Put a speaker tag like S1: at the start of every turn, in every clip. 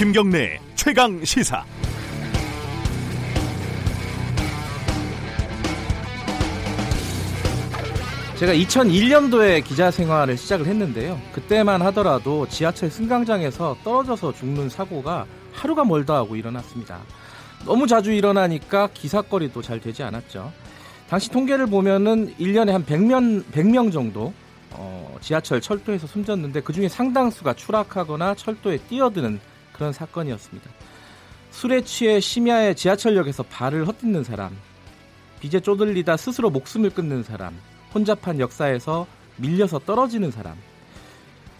S1: 김경래 최강 시사.
S2: 제가 2001년도에 기자 생활을 시작을 했는데요. 그때만 하더라도 지하철 승강장에서 떨어져서 죽는 사고가 하루가 멀다 하고 일어났습니다. 너무 자주 일어나니까 기사거리도 잘 되지 않았죠. 당시 통계를 보면은 1년에 한 100명, 100명 정도 어, 지하철 철도에서 숨졌는데 그중에 상당수가 추락하거나 철도에 뛰어드는 그런 사건이었습니다. 술에 취해 심야에 지하철역에서 발을 헛딛는 사람, 빚에 쪼들리다 스스로 목숨을 끊는 사람, 혼잡한 역사에서 밀려서 떨어지는 사람.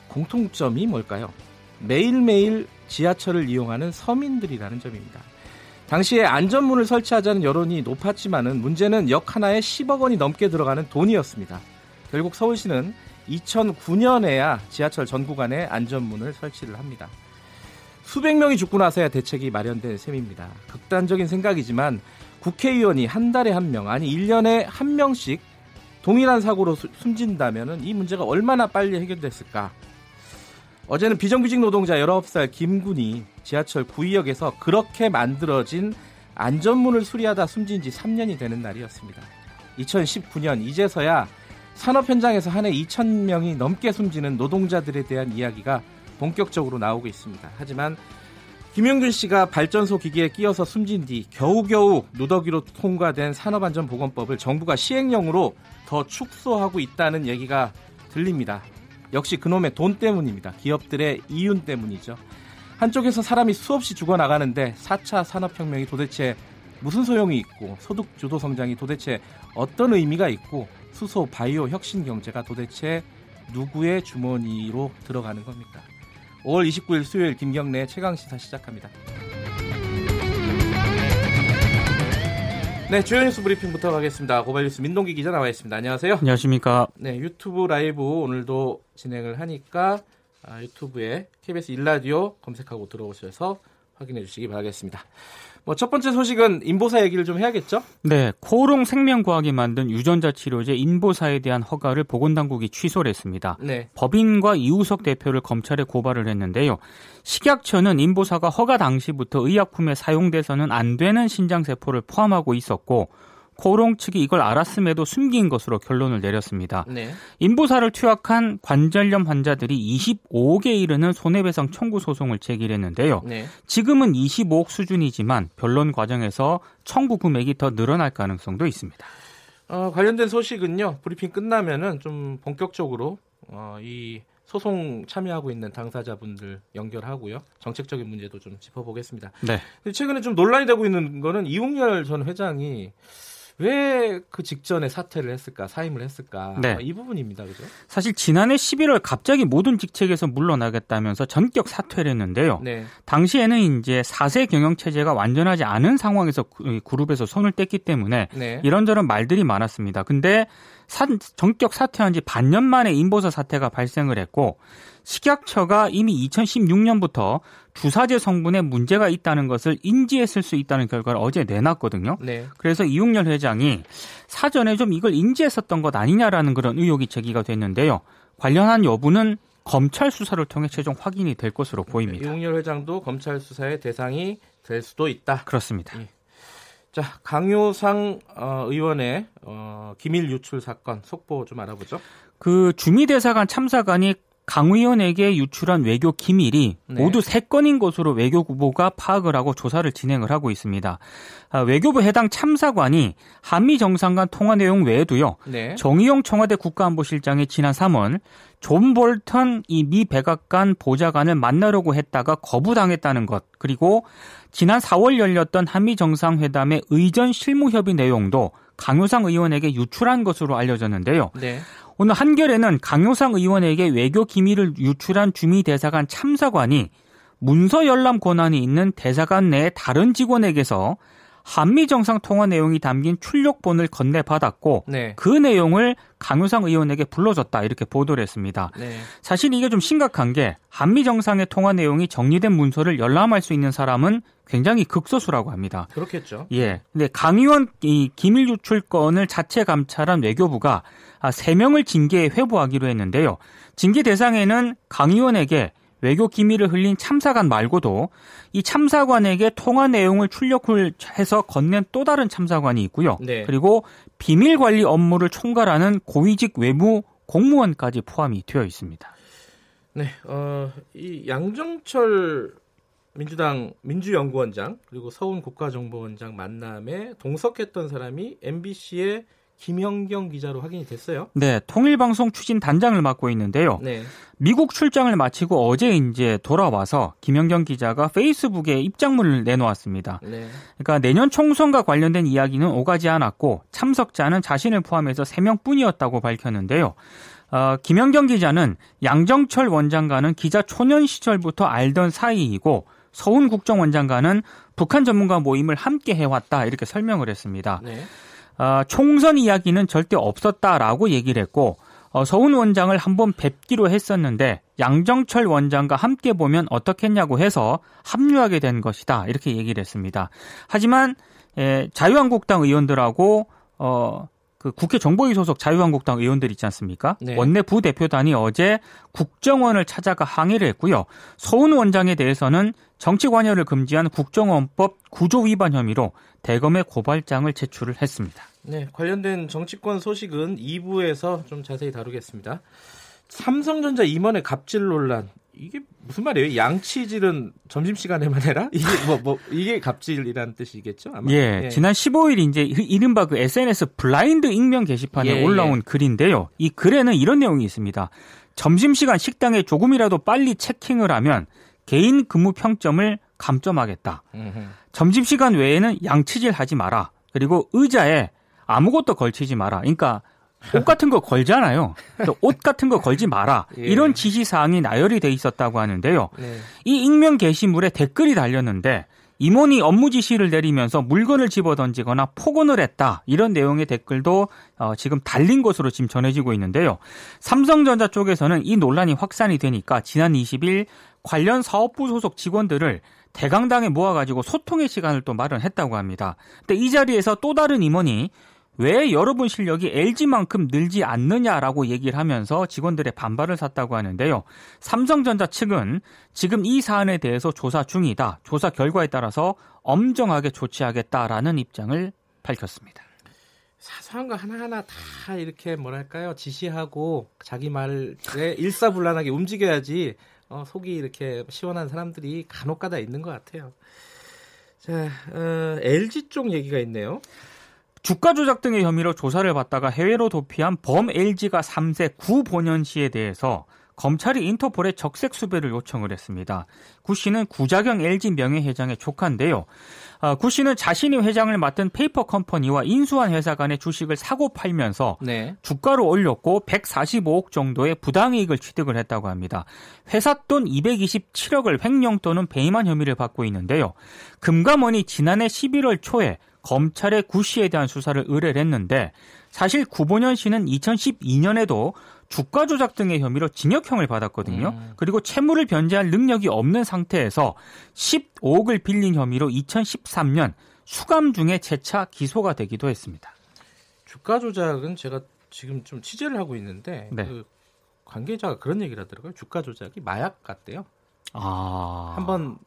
S2: 공통점이 뭘까요? 매일매일 지하철을 이용하는 서민들이라는 점입니다. 당시에 안전문을 설치하자는 여론이 높았지만은 문제는 역 하나에 10억 원이 넘게 들어가는 돈이었습니다. 결국 서울시는 2009년에야 지하철 전 구간에 안전문을 설치를 합니다. 수백 명이 죽고 나서야 대책이 마련된 셈입니다. 극단적인 생각이지만 국회의원이 한 달에 한 명, 아니 1년에 한 명씩 동일한 사고로 수, 숨진다면 이 문제가 얼마나 빨리 해결됐을까? 어제는 비정규직 노동자 19살 김군이 지하철 구의역에서 그렇게 만들어진 안전문을 수리하다 숨진 지 3년이 되는 날이었습니다. 2019년 이제서야 산업 현장에서 한 해 2,000명이 넘게 숨지는 노동자들에 대한 이야기가 본격적으로 나오고 있습니다. 하지만 김용균 씨가 발전소 기기에 끼어서 숨진 뒤 겨우겨우 누더기로 통과된 산업안전보건법을 정부가 시행령으로 더 축소하고 있다는 얘기가 들립니다. 역시 그놈의 돈 때문입니다. 기업들의 이윤 때문이죠. 한쪽에서 사람이 수없이 죽어나가는데 4차 산업혁명이 도대체 무슨 소용이 있고 소득 주도 성장이 도대체 어떤 의미가 있고 수소 바이오 혁신 경제가 도대체 누구의 주머니로 들어가는 겁니까? 5월 29일 수요일 김경래 최강 시사 시작합니다. 네, 주요 뉴스 브리핑부터 가겠습니다. 고발뉴스 민동기 기자 나와 있습니다. 안녕하세요.
S3: 안녕하십니까.
S2: 네, 유튜브 라이브 오늘도 진행을 하니까 아, 유튜브에 KBS 일라디오 검색하고 들어오셔서 확인해 주시기 바라겠습니다. 뭐 첫 번째 소식은 인보사 얘기를 좀 해야겠죠?
S3: 네, 코오롱 생명과학이 만든 유전자 치료제 인보사에 대한 허가를 보건당국이 취소를 했습니다. 네. 법인과 이우석 대표를 검찰에 고발을 했는데요. 식약처는 인보사가 허가 당시부터 의약품에 사용돼서는 안 되는 신장세포를 포함하고 있었고 코롱 측이 이걸 알았음에도 숨긴 것으로 결론을 내렸습니다. 네. 인보사를 투약한 관절염 환자들이 25억에 이르는 손해배상 청구 소송을 제기했는데요. 네. 지금은 25억 수준이지만 변론 과정에서 청구 금액이 더 늘어날 가능성도 있습니다.
S2: 어, 관련된 소식은요. 브리핑 끝나면은 좀 본격적으로 어, 이 소송 참여하고 있는 당사자분들 연결하고요. 정책적인 문제도 좀 짚어보겠습니다. 네. 최근에 좀 논란이 되고 있는 거는 이웅열 전 회장이 왜 그 직전에 사퇴를 했을까, 사임을 했을까? 네. 이 부분입니다. 그죠?
S3: 사실 지난해 11월 갑자기 모든 직책에서 물러나겠다면서 전격 사퇴를 했는데요. 네. 당시에는 이제 4세 경영 체제가 완전하지 않은 상황에서 그룹에서 손을 뗐기 때문에 네. 이런저런 말들이 많았습니다. 근데 사, 전격 사퇴한 지 반년 만에 인보사 사태가 발생을 했고 식약처가 이미 2016년부터 주사제 성분에 문제가 있다는 것을 인지했을 수 있다는 결과를 어제 내놨거든요. 네. 그래서 이용렬 회장이 사전에 좀 이걸 인지했었던 것 아니냐라는 그런 의혹이 제기가 됐는데요. 관련한 여부는 검찰 수사를 통해 최종 확인이 될 것으로 보입니다.
S2: 이용렬 회장도 검찰 수사의 대상이 될 수도 있다.
S3: 그렇습니다. 예.
S2: 자, 강효상 어, 의원의 어, 기밀 유출 사건 속보 좀 알아보죠.
S3: 그 주미대사관 참사관이 강 의원에게 유출한 외교 기밀이 네. 모두 세 건인 것으로 외교부가 파악을 하고 조사를 진행을 하고 있습니다. 아, 외교부 해당 참사관이 한미 정상 간 통화 내용 외에도요. 네. 정의용 청와대 국가안보실장이 지난 3월 존 볼턴 이 미 백악관 보좌관을 만나려고 했다가 거부당했다는 것 그리고 지난 4월 열렸던 한미 정상회담의 의전 실무 협의 내용도 강효상 의원에게 유출한 것으로 알려졌는데요. 네. 오늘 한겨레는 강효상 의원에게 외교 기밀을 유출한 주미 대사관 참사관이 문서 열람 권한이 있는 대사관 내 다른 직원에게서 한미 정상 통화 내용이 담긴 출력본을 건네받았고 네. 그 내용을 강효상 의원에게 불러줬다 이렇게 보도를 했습니다. 네. 사실 이게 좀 심각한 게 한미 정상의 통화 내용이 정리된 문서를 열람할 수 있는 사람은 굉장히 극소수라고 합니다.
S2: 그렇겠죠.
S3: 예. 근데 강 의원 이 기밀 유출 건을 자체 감찰한 외교부가 3명을 아, 징계에 회부하기로 했는데요. 징계 대상에는 강 의원에게 외교 기밀을 흘린 참사관 말고도 이 참사관에게 통화 내용을 출력을 해서 건넨 또 다른 참사관이 있고요. 네. 그리고 비밀 관리 업무를 총괄하는 고위직 외무 공무원까지 포함이 되어 있습니다.
S2: 네, 어, 이 양정철 민주당 민주연구원장 그리고 서훈 국가정보원장 만남에 동석했던 사람이 MBC의 김영경 기자로 확인이 됐어요.
S3: 네, 통일방송 추진 단장을 맡고 있는데요. 네. 미국 출장을 마치고 어제 이제 돌아와서 김영경 기자가 페이스북에 입장문을 내놓았습니다. 네. 그러니까 내년 총선과 관련된 이야기는 오가지 않았고 참석자는 자신을 포함해서 3명뿐이었다고 밝혔는데요. 어, 김영경 기자는 양정철 원장과는 기자 초년 시절부터 알던 사이이고 서훈 국정원장과는 북한 전문가 모임을 함께 해왔다 이렇게 설명을 했습니다. 네. 어, 총선 이야기는 절대 없었다라고 얘기를 했고 어, 서훈 원장을 한번 뵙기로 했었는데 양정철 원장과 함께 보면 어떻겠냐고 해서 합류하게 된 것이다 이렇게 얘기를 했습니다. 하지만 에, 자유한국당 의원들하고 어, 그 국회 정보위 소속 자유한국당 의원들 있지 않습니까? 네. 원내 부대표단이 어제 국정원을 찾아가 항의를 했고요. 서훈 원장에 대해서는 정치 관여를 금지한 국정원법 구조 위반 혐의로 대검에 고발장을 제출을 했습니다.
S2: 네, 관련된 정치권 소식은 2부에서 좀 자세히 다루겠습니다. 삼성전자 임원의 갑질 논란 이게 무슨 말이에요? 양치질은 점심 시간에만 해라? 이게 뭐, 뭐, 이게 갑질이라는 뜻이겠죠? 아마?
S3: 예, 예. 지난 15일 이제 이른바 그 SNS 블라인드 익명 게시판에 예, 올라온 예. 글인데요. 이 글에는 이런 내용이 있습니다. 점심시간 식당에 조금이라도 빨리 체킹을 하면 개인 근무 평점을 감점하겠다. 점심시간 외에는 양치질 하지 마라. 그리고 의자에 아무것도 걸치지 마라. 그러니까 옷 같은 거 걸잖아요. 옷 같은 거 걸지 마라. 예. 이런 지시 사항이 나열이 돼 있었다고 하는데요. 네. 이 익명 게시물에 댓글이 달렸는데 임원이 업무 지시를 내리면서 물건을 집어 던지거나 폭언을 했다. 이런 내용의 댓글도 어, 지금 달린 것으로 지금 전해지고 있는데요. 삼성전자 쪽에서는 이 논란이 확산이 되니까 지난 20일 관련 사업부 소속 직원들을 대강당에 모아가지고 소통의 시간을 또 마련했다고 합니다. 근데 이 자리에서 또 다른 임원이 왜 여러분 실력이 LG만큼 늘지 않느냐라고 얘기를 하면서 직원들의 반발을 샀다고 하는데요. 삼성전자 측은 지금 이 사안에 대해서 조사 중이다. 조사 결과에 따라서 엄정하게 조치하겠다라는 입장을 밝혔습니다.
S2: 사소한 거 하나하나 다 이렇게 뭐랄까요 지시하고 자기 말에 일사불란하게 움직여야지 어, 속이 이렇게 시원한 사람들이 간혹가다 있는 것 같아요. 자, 어, LG 쪽 얘기가 있네요.
S3: 주가 조작 등의 혐의로 조사를 받다가 해외로 도피한 범 LG가 3세 구 본현 씨에 대해서 검찰이 인터폴에 적색 수배를 요청을 했습니다. 구 씨는 구자경 LG 명예회장의 조카인데요. 아, 구 씨는 자신이 회장을 맡은 페이퍼 컴퍼니와 인수한 회사 간의 주식을 사고 팔면서 네. 주가를 올렸고 145억 정도의 부당이익을 취득을 했다고 합니다. 회사 돈 227억을 횡령 또는 배임한 혐의를 받고 있는데요. 금감원이 지난해 11월 초에 검찰에 구 씨에 대한 수사를 의뢰를 했는데 사실 구본현 씨는 2012년에도 주가 조작 등의 혐의로 징역형을 받았거든요. 음. 그리고 채무를 변제할 능력이 없는 상태에서 15억을 빌린 혐의로 2013년 수감 중에 재차 기소가 되기도 했습니다.
S2: 주가 조작은 제가 지금 좀 취재를 하고 있는데 네. 그 관계자가 그런 얘기를 하더라고요. 주가 조작이 마약 같대요. 아. 한번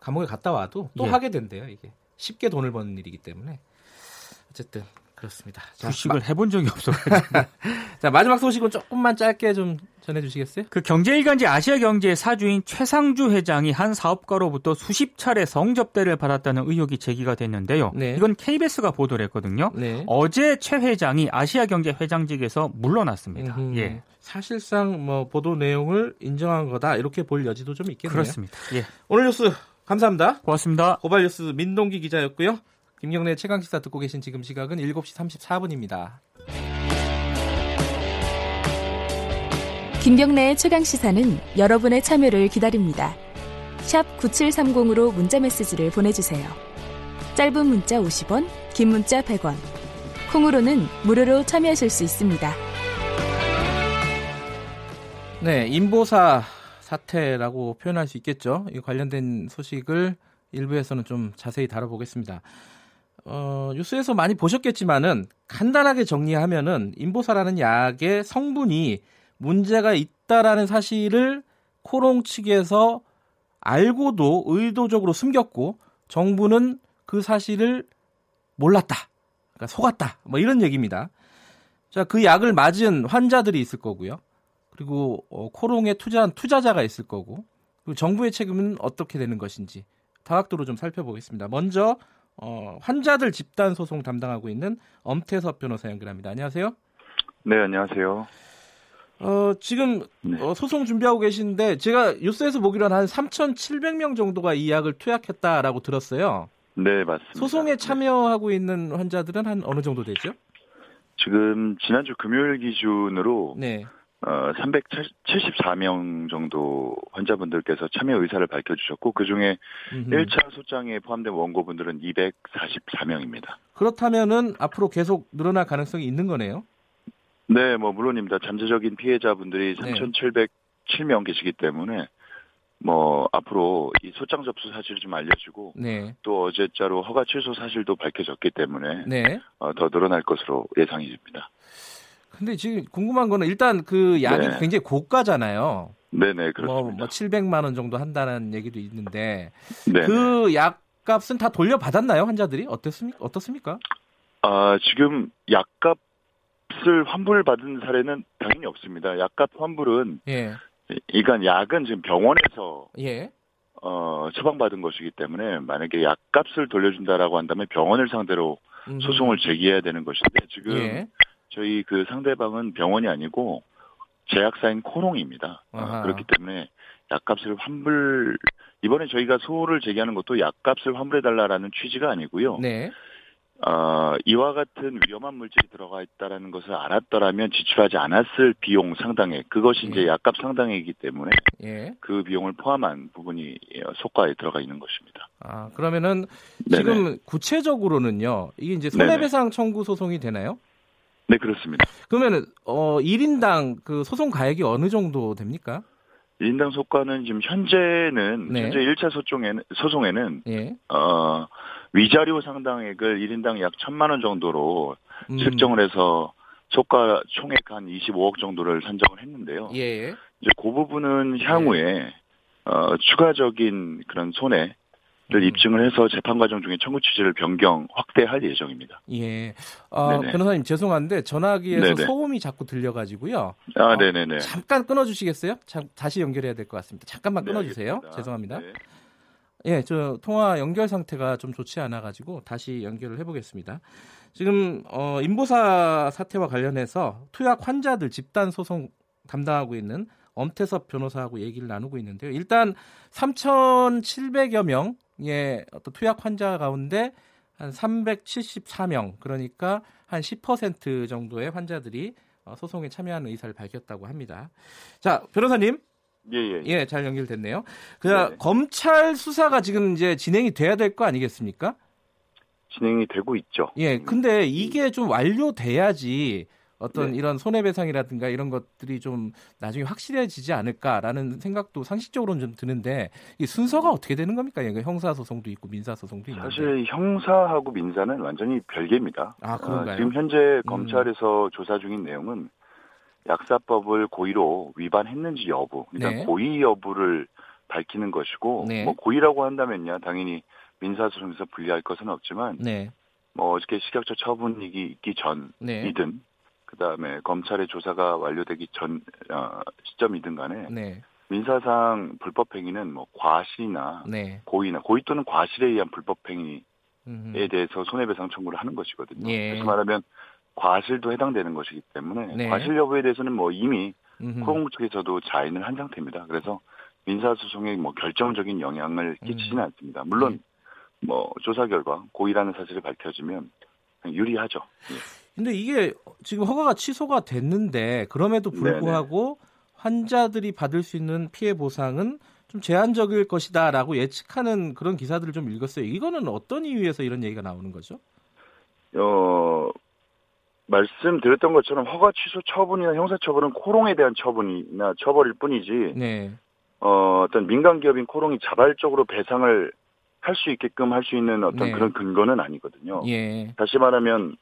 S2: 감옥에 갔다 와도 또 예. 하게 된대요, 이게. 쉽게 돈을 버는 일이기 때문에 어쨌든 그렇습니다.
S3: 주식을 해본 적이 없어가지고.
S2: 자 마지막 소식은 조금만 짧게 좀 전해주시겠어요?
S3: 그 경제일간지 아시아경제 사주인 최상주 회장이 한 사업가로부터 수십 차례 성접대를 받았다는 의혹이 제기가 됐는데요. 네. 이건 KBS가 보도를 했거든요. 네. 어제 최 회장이 아시아경제 회장직에서 물러났습니다. 음흠. 예.
S2: 사실상 뭐 보도 내용을 인정한 거다 이렇게 볼 여지도 좀 있겠네요.
S3: 그렇습니다. 예.
S2: 오늘 뉴스 감사합니다.
S3: 고맙습니다.
S2: 고발뉴스 민동기 기자였고요. 김경래 최강시사 듣고 계신 지금 시각은 7시 34분입니다.
S4: 김경래의 최강시사는 여러분의 참여를 기다립니다. 9730으로 문자메시지를 보내주세요. 짧은 문자 50원, 긴 문자 100원. 콩으로는 무료로 참여하실 수 있습니다.
S2: 네, 인보사 사태라고 표현할 수 있겠죠. 이 관련된 소식을 일부에서는 좀 자세히 다뤄보겠습니다. 어, 뉴스에서 많이 보셨겠지만은 간단하게 정리하면은 인보사라는 약의 성분이 문제가 있다라는 사실을 코롱 측에서 알고도 의도적으로 숨겼고 정부는 그 사실을 몰랐다. 그러니까 속았다. 뭐 이런 얘기입니다. 자, 그 약을 맞은 환자들이 있을 거고요. 그리고 어, 코롱에 투자한 투자자가 있을 거고. 그리고 정부의 책임은 어떻게 되는 것인지 다각도로 좀 살펴보겠습니다. 먼저 어, 환자들 집단 소송 담당하고 있는 엄태섭 변호사 연결합니다. 안녕하세요.
S5: 네, 안녕하세요.
S2: 어, 지금
S5: 네.
S2: 어, 소송 준비하고 계신데 제가 뉴스에서 보기로는 한 3,700명 정도가 이 약을 투약했다라고 들었어요.
S5: 네, 맞습니다.
S2: 소송에
S5: 네.
S2: 참여하고 있는 환자들은 한 어느 정도 되죠?
S5: 지금 지난주 금요일 기준으로
S2: 네.
S5: 어, 374명 정도 환자분들께서 참여 의사를 밝혀주셨고 그 중에
S2: 음흠.
S5: 1차 소장에 포함된 원고분들은 244명입니다.
S2: 그렇다면은 앞으로 계속 늘어날 가능성이 있는 거네요.
S5: 네, 뭐 물론입니다. 잠재적인 피해자분들이
S2: 네.
S5: 3,707명 계시기 때문에 뭐 앞으로 이 소장 접수 사실을 좀 알려주고
S2: 네.
S5: 또 어제자로 허가 취소 사실도 밝혀졌기 때문에
S2: 네.
S5: 어, 더 늘어날 것으로 예상이 됩니다.
S2: 근데 지금 궁금한 거는 일단 그 약이
S5: 네.
S2: 굉장히 고가잖아요.
S5: 네네
S2: 뭐,
S5: 그렇습니다.
S2: 뭐 700만 원 정도 한다는 얘기도 있는데
S5: 네.
S2: 그 약값은 다 돌려받았나요 환자들이 어떻습니까? 어떻습니까?
S5: 아, 지금 약값을 환불받은 사례는 당연히 없습니다. 약값 환불은,
S2: 예,
S5: 그러니까 약은 지금 병원에서,
S2: 예,
S5: 어, 처방받은 것이기 때문에 만약에 약값을 돌려준다라고 한다면 병원을 상대로
S2: 음,
S5: 소송을 제기해야 되는 것인데 지금
S2: 예,
S5: 저희 그 상대방은 병원이 아니고 제약사인 코롱입니다. 어,
S2: 아하.
S5: 그렇기 때문에 약값을 환불, 이번에 저희가 소를 제기하는 것도 약값을 환불해달라라는 취지가 아니고요.
S2: 네,
S5: 어, 이와 같은 위험한 물질이 들어가 있다라는 것을 알았더라면 지출하지 않았을 비용 상당액, 그것이 이제
S2: 예.
S5: 약값 상당액이기 때문에
S2: 예.
S5: 그 비용을 포함한 부분이 어, 소가에 들어가 있는 것입니다.
S2: 아 그러면은
S5: 네네.
S2: 지금 구체적으로는요 이게 이제 손해배상 청구 소송이 되나요?
S5: 네, 그렇습니다.
S2: 그러면은 어 1인당 그 소송 가액이 어느 정도 됩니까?
S5: 1인당 소가는 지금 현재는,
S2: 네.
S5: 현재 1차 소송에는, 소송에는,
S2: 예.
S5: 어, 위자료 상당액을 1인당 약 1천만 원 정도로
S2: 음,
S5: 측정을 해서 소가 총액 한 25억 정도를 산정을 했는데요.
S2: 예.
S5: 이제 그 부분은 향후에 어, 추가적인 그런 손해 를
S2: 음.
S5: 입증을 해서 재판 과정 중에 청구 취지를 변경 확대할 예정입니다.
S2: 예. 아,
S5: 네네.
S2: 변호사님 죄송한데 전화기에서
S5: 네네.
S2: 소음이 자꾸 들려가지고요.
S5: 아,
S2: 어,
S5: 네네네.
S2: 잠깐 끊어주시겠어요? 자, 다시 연결해야 될 것 같습니다. 잠깐만
S5: 네,
S2: 끊어주세요.
S5: 알겠습니다.
S2: 죄송합니다.
S5: 네.
S2: 예, 저 통화 연결 상태가 좀 좋지 않아 가지고 다시 연결을 해보겠습니다. 지금 어, 인보사 사태와 관련해서 투약 환자들 집단 소송 담당하고 있는 엄태섭 변호사하고 얘기를 나누고 있는데요. 일단 3,700여 명 의 어떤 투약 환자 가운데 한 374명 그러니까 한 10% 정도의 환자들이 어, 소송에 참여하는 의사를 밝혔다고 합니다. 자, 변호사님.
S5: 예, 예.
S2: 예, 잘 연결됐네요. 그
S5: 네네.
S2: 검찰 수사가 지금 이제 진행이 돼야 될 거 아니겠습니까?
S5: 진행이 되고 있죠.
S2: 예, 근데 이게 좀 완료돼야지 어떤
S5: 네.
S2: 이런 손해배상이라든가 이런 것들이 좀 나중에 확실해지지 않을까라는 생각도 상식적으로는 좀 드는데 이 순서가 어떻게 되는 겁니까? 이거 형사 소송도 있고 민사 소송도 있는데.
S5: 사실 형사하고 민사는 완전히 별개입니다.
S2: 아, 그런가요?
S5: 어, 지금 현재 검찰에서 조사 중인 내용은 약사법을 고의로 위반했는지 여부, 그러니까
S2: 네.
S5: 고의 여부를 밝히는 것이고,
S2: 네.
S5: 뭐 고의라고 한다면요, 당연히 민사소송에서 분리할 것은 없지만,
S2: 네,
S5: 뭐 어저께 식약처 처분이 있기 전이든,
S2: 네,
S5: 그 다음에 검찰의 조사가 완료되기 전 어, 시점이든 간에
S2: 네,
S5: 민사상 불법 행위는 뭐 과실이나
S2: 네.
S5: 고의나 고의 또는 과실에 의한 불법 행위에
S2: 음흠.
S5: 대해서 손해배상 청구를 하는 것이거든요.
S2: 예.
S5: 그래서 말하면 과실도 해당되는 것이기 때문에
S2: 네.
S5: 과실 여부에 대해서는 뭐 이미. 코공 측에서도 자인을 한 상태입니다. 그래서 민사소송에 뭐 결정적인 영향을 끼치지는
S2: 음.
S5: 않습니다. 물론 뭐 조사 결과 고의라는 사실이 밝혀지면 유리하죠. 예.
S2: 근데 이게 지금 허가가 취소가 됐는데 그럼에도 불구하고 환자들이 받을 수 있는 피해 보상은 좀 제한적일 것이다라고 예측하는 그런 기사들을 좀 읽었어요. 이거는 어떤 이유에서 이런 얘기가 나오는 거죠?
S5: 어, 말씀드렸던 것처럼 허가 취소 처분이나 형사처분은 코롱에 대한 처분이나 처벌일 뿐이지,
S2: 네.
S5: 어, 어떤 민간 기업인 코롱이 자발적으로 배상을 할 수 있게끔 할 수 있는 어떤
S2: 네.
S5: 그런 근거는 아니거든요.
S2: 예.
S5: 다시 말하면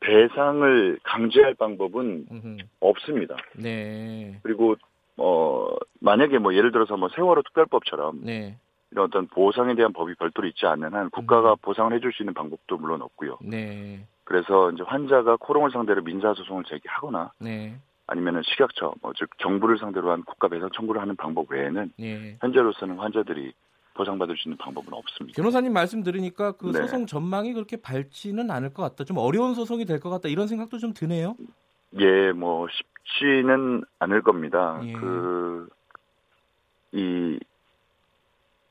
S5: 배상을 강제할 방법은
S2: 음흠.
S5: 없습니다.
S2: 네.
S5: 그리고 어 만약에 뭐 예를 들어서 뭐 세월호 특별법처럼
S2: 네.
S5: 이런 어떤 보상에 대한 법이 별도로 있지 않는 한 국가가
S2: 음.
S5: 보상을 해줄 수 있는 방법도 물론 없고요.
S2: 네.
S5: 그래서 이제 환자가 코롱을 상대로 민사 소송을 제기하거나
S2: 네.
S5: 아니면은 식약처, 뭐 즉 정부를 상대로 한 국가 배상 청구를 하는 방법 외에는
S2: 네.
S5: 현재로서는 환자들이 보상받을 수 있는 방법은 없습니다.
S2: 변호사님 말씀 들으니까 그
S5: 네.
S2: 소송 전망이 그렇게 밝지는 않을 것 같다. 좀 어려운 소송이 될 것 같다. 이런 생각도 좀 드네요.
S5: 예, 뭐 쉽지는 않을 겁니다.
S2: 예.
S5: 그이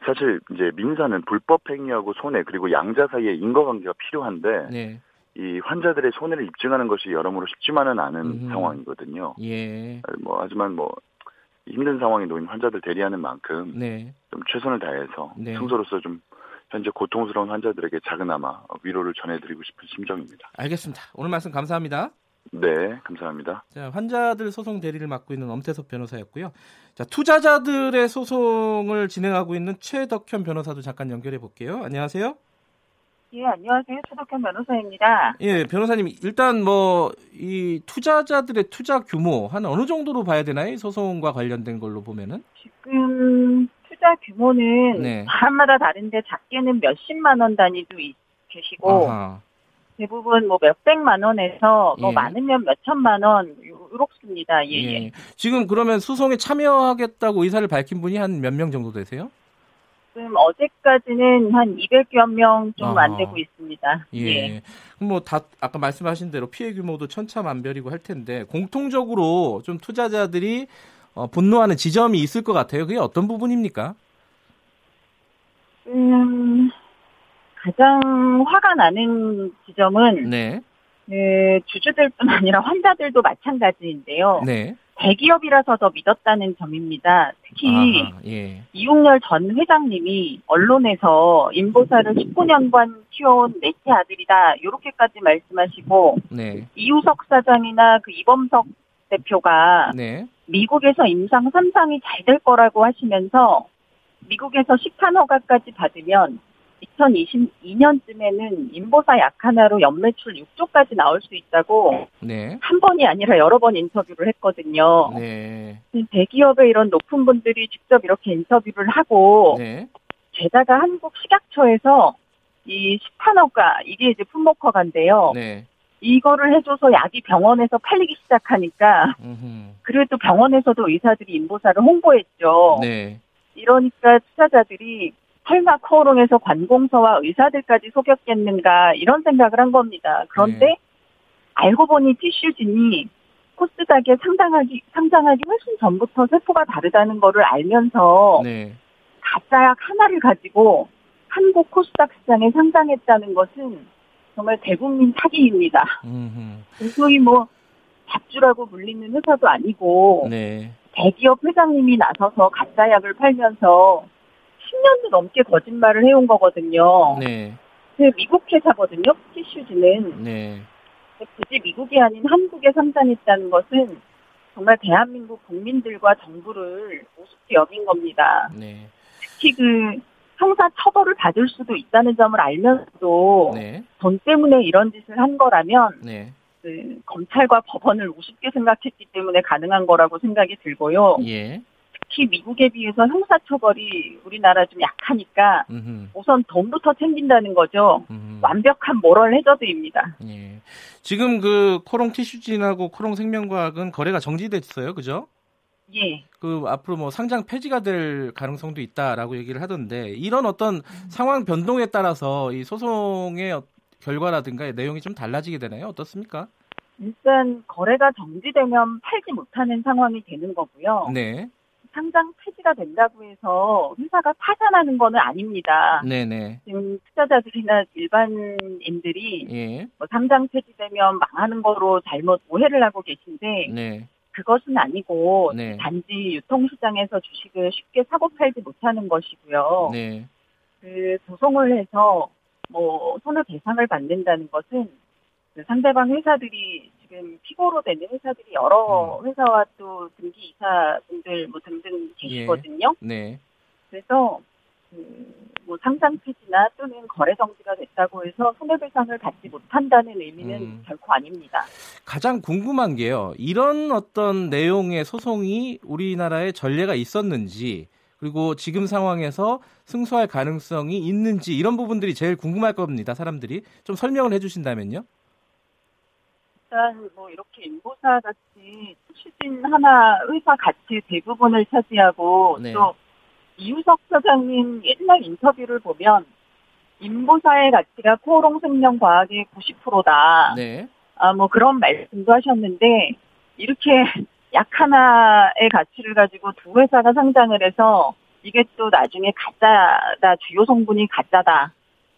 S5: 사실 이제 민사는 불법 행위하고 손해 그리고 양자 사이에 인과관계가 필요한데
S2: 네.
S5: 이 환자들의 손해를 입증하는 것이 여러모로 쉽지만은 않은
S2: 음흠.
S5: 상황이거든요.
S2: 예.
S5: 뭐 하지만 뭐 힘든 상황에 놓인 환자들 대리하는 만큼
S2: 네.
S5: 좀 최선을 다해서
S2: 네.
S5: 승소로서 좀 현재 고통스러운 환자들에게 작은아마 위로를 전해드리고 싶은 심정입니다.
S2: 알겠습니다. 오늘 말씀 감사합니다.
S5: 네, 감사합니다.
S2: 자, 환자들 소송 대리를 맡고 있는 엄태섭 변호사였고요. 자, 투자자들의 소송을 진행하고 있는 최덕현 변호사도 잠깐 연결해 볼게요. 안녕하세요.
S6: 예, 안녕하세요. 최덕현 변호사입니다.
S2: 예, 변호사님 일단 뭐 이 투자자들의 투자 규모 한 어느 정도로 봐야 되나요? 이 소송과 관련된 걸로 보면은?
S6: 지금 투자 규모는
S2: 네.
S6: 사람마다 다른데 작게는 몇십만 원 단위도 있- 계시고
S2: 아하.
S6: 대부분 뭐 몇백만 원에서 뭐
S2: 예.
S6: 많으면 몇천만 원 요- 요렇습니다. 예, 예.
S2: 예. 지금 그러면 소송에 참여하겠다고 의사를 밝힌 분이 한 몇 명 정도 되세요?
S6: 지금 어제까지는 한 200여 명 좀 안. 되고 있습니다.
S2: 예.
S6: 예.
S2: 그럼 뭐다 아까 말씀하신 대로 피해 규모도 천차만별이고 할 텐데 공통적으로 좀 투자자들이 어, 분노하는 지점이 있을 것 같아요. 그게 어떤 부분입니까?
S6: 음, 가장 화가 나는 지점은
S2: 네.
S6: 그 주주들뿐 아니라 환자들도 마찬가지인데요.
S2: 네.
S6: 대기업이라서 더 믿었다는 점입니다. 특히
S2: 아하, 예.
S6: 이용렬 전 회장님이 언론에서 인보사를 19년간 키워온 넷째 아들이다 이렇게까지 말씀하시고
S2: 네.
S6: 이우석 사장이나 그 이범석 대표가
S2: 네.
S6: 미국에서 임상 3상이 잘 될 거라고 하시면서 미국에서 식판 허가까지 받으면 2022년쯤에는 인보사 약 하나로 연매출 6조까지 나올 수 있다고
S2: 네.
S6: 한 번이 아니라 여러 번 인터뷰를 했거든요.
S2: 네.
S6: 대기업의 이런 높은 분들이 직접 이렇게 인터뷰를 하고
S2: 네.
S6: 게다가 한국 식약처에서 이 식판허가 이게 이제 품목허가인데요.
S2: 네.
S6: 이거를 해줘서 약이 병원에서 팔리기 시작하니까
S2: 음흠.
S6: 그래도 병원에서도 의사들이 인보사를 홍보했죠.
S2: 네.
S6: 이러니까 투자자들이 설마 코오롱에서 관공서와 의사들까지 속였겠는가 이런 생각을 한 겁니다. 그런데
S2: 네.
S6: 알고 보니 티슈진이 코스닥에 상당하기, 상장하기 훨씬 전부터 세포가 다르다는 거를 알면서
S2: 네.
S6: 가짜약 하나를 가지고 한국 코스닥 시장에 상장했다는 것은 정말 대국민 사기입니다. 소위 뭐 잡주라고 불리는 회사도 아니고
S2: 네.
S6: 대기업 회장님이 나서서 가짜약을 팔면서 10년도 넘게 거짓말을 해온 거거든요.
S2: 네.
S6: 그 미국 회사거든요. 티슈즈는
S2: 네.
S6: 굳이 미국이 아닌 한국에 상장했다는 것은 정말 대한민국 국민들과 정부를 우습게 여긴 겁니다.
S2: 네.
S6: 특히 그 형사 처벌을 받을 수도 있다는 점을 알면서도
S2: 네.
S6: 돈 때문에 이런 짓을 한 거라면
S2: 네.
S6: 그 검찰과 법원을 우습게 생각했기 때문에 가능한 거라고 생각이 들고요.
S2: 예.
S6: 특히 미국에 비해서 형사 처벌이 우리나라 좀 약하니까
S2: 음흠.
S6: 우선 돈부터 챙긴다는 거죠.
S2: 음.
S6: 완벽한 모럴 해저드입니다.
S2: 예. 지금 그 코롱 티슈진하고 코롱 생명과학은 거래가 정지됐어요. 그죠?
S6: 예.
S2: 그 앞으로 뭐 상장 폐지가 될 가능성도 있다라고 얘기를 하던데 이런 어떤 상황 변동에 따라서 이 소송의 어- 결과라든가 내용이 좀 달라지게 되나요? 어떻습니까?
S6: 일단 거래가 정지되면 팔지 못하는 상황이 되는 거고요.
S2: 네.
S6: 상장 폐지가 된다고 해서 회사가 파산하는 거는 아닙니다.
S2: 네네.
S6: 지금 투자자들이나 일반인들이
S2: 예.
S6: 뭐 상장 폐지되면 망하는 거로 잘못 오해를 하고 계신데
S2: 네.
S6: 그것은 아니고
S2: 네.
S6: 단지 유통시장에서 주식을 쉽게 사고 팔지 못하는 것이고요.
S2: 네.
S6: 그 소송을 해서 뭐 손해 배상을 받는다는 것은 그 상대방 회사들이 지금 피고로 되는 회사들이 여러
S2: 음.
S6: 회사와 또 등기 이사분들 뭐 등등 계시거든요.
S2: 네.
S6: 그래서 그뭐 상장 폐지나 또는 거래 정지가 됐다고 해서 손해배상을 받지 못한다는 의미는 음. 결코 아닙니다.
S2: 가장 궁금한 게요. 이런 어떤 내용의 소송이 우리나라에 전례가 있었는지 그리고 지금 상황에서 승소할 가능성이 있는지 이런 부분들이 제일 궁금할 겁니다. 사람들이 좀 설명을 해주신다면요.
S6: 일단 뭐 이렇게 인보사 같이 추진 하나 의사 가치 대부분을 차지하고 네. 또 이우석 사장님 옛날 인터뷰를 보면 인보사의 가치가 코오롱 생명과학의 90%다. 네. 아, 뭐 그런 말씀도 하셨는데 이렇게 약 하나의 가치를 가지고 두 회사가 상장을 해서 이게 또 나중에 가짜다, 주요 성분이 가짜다,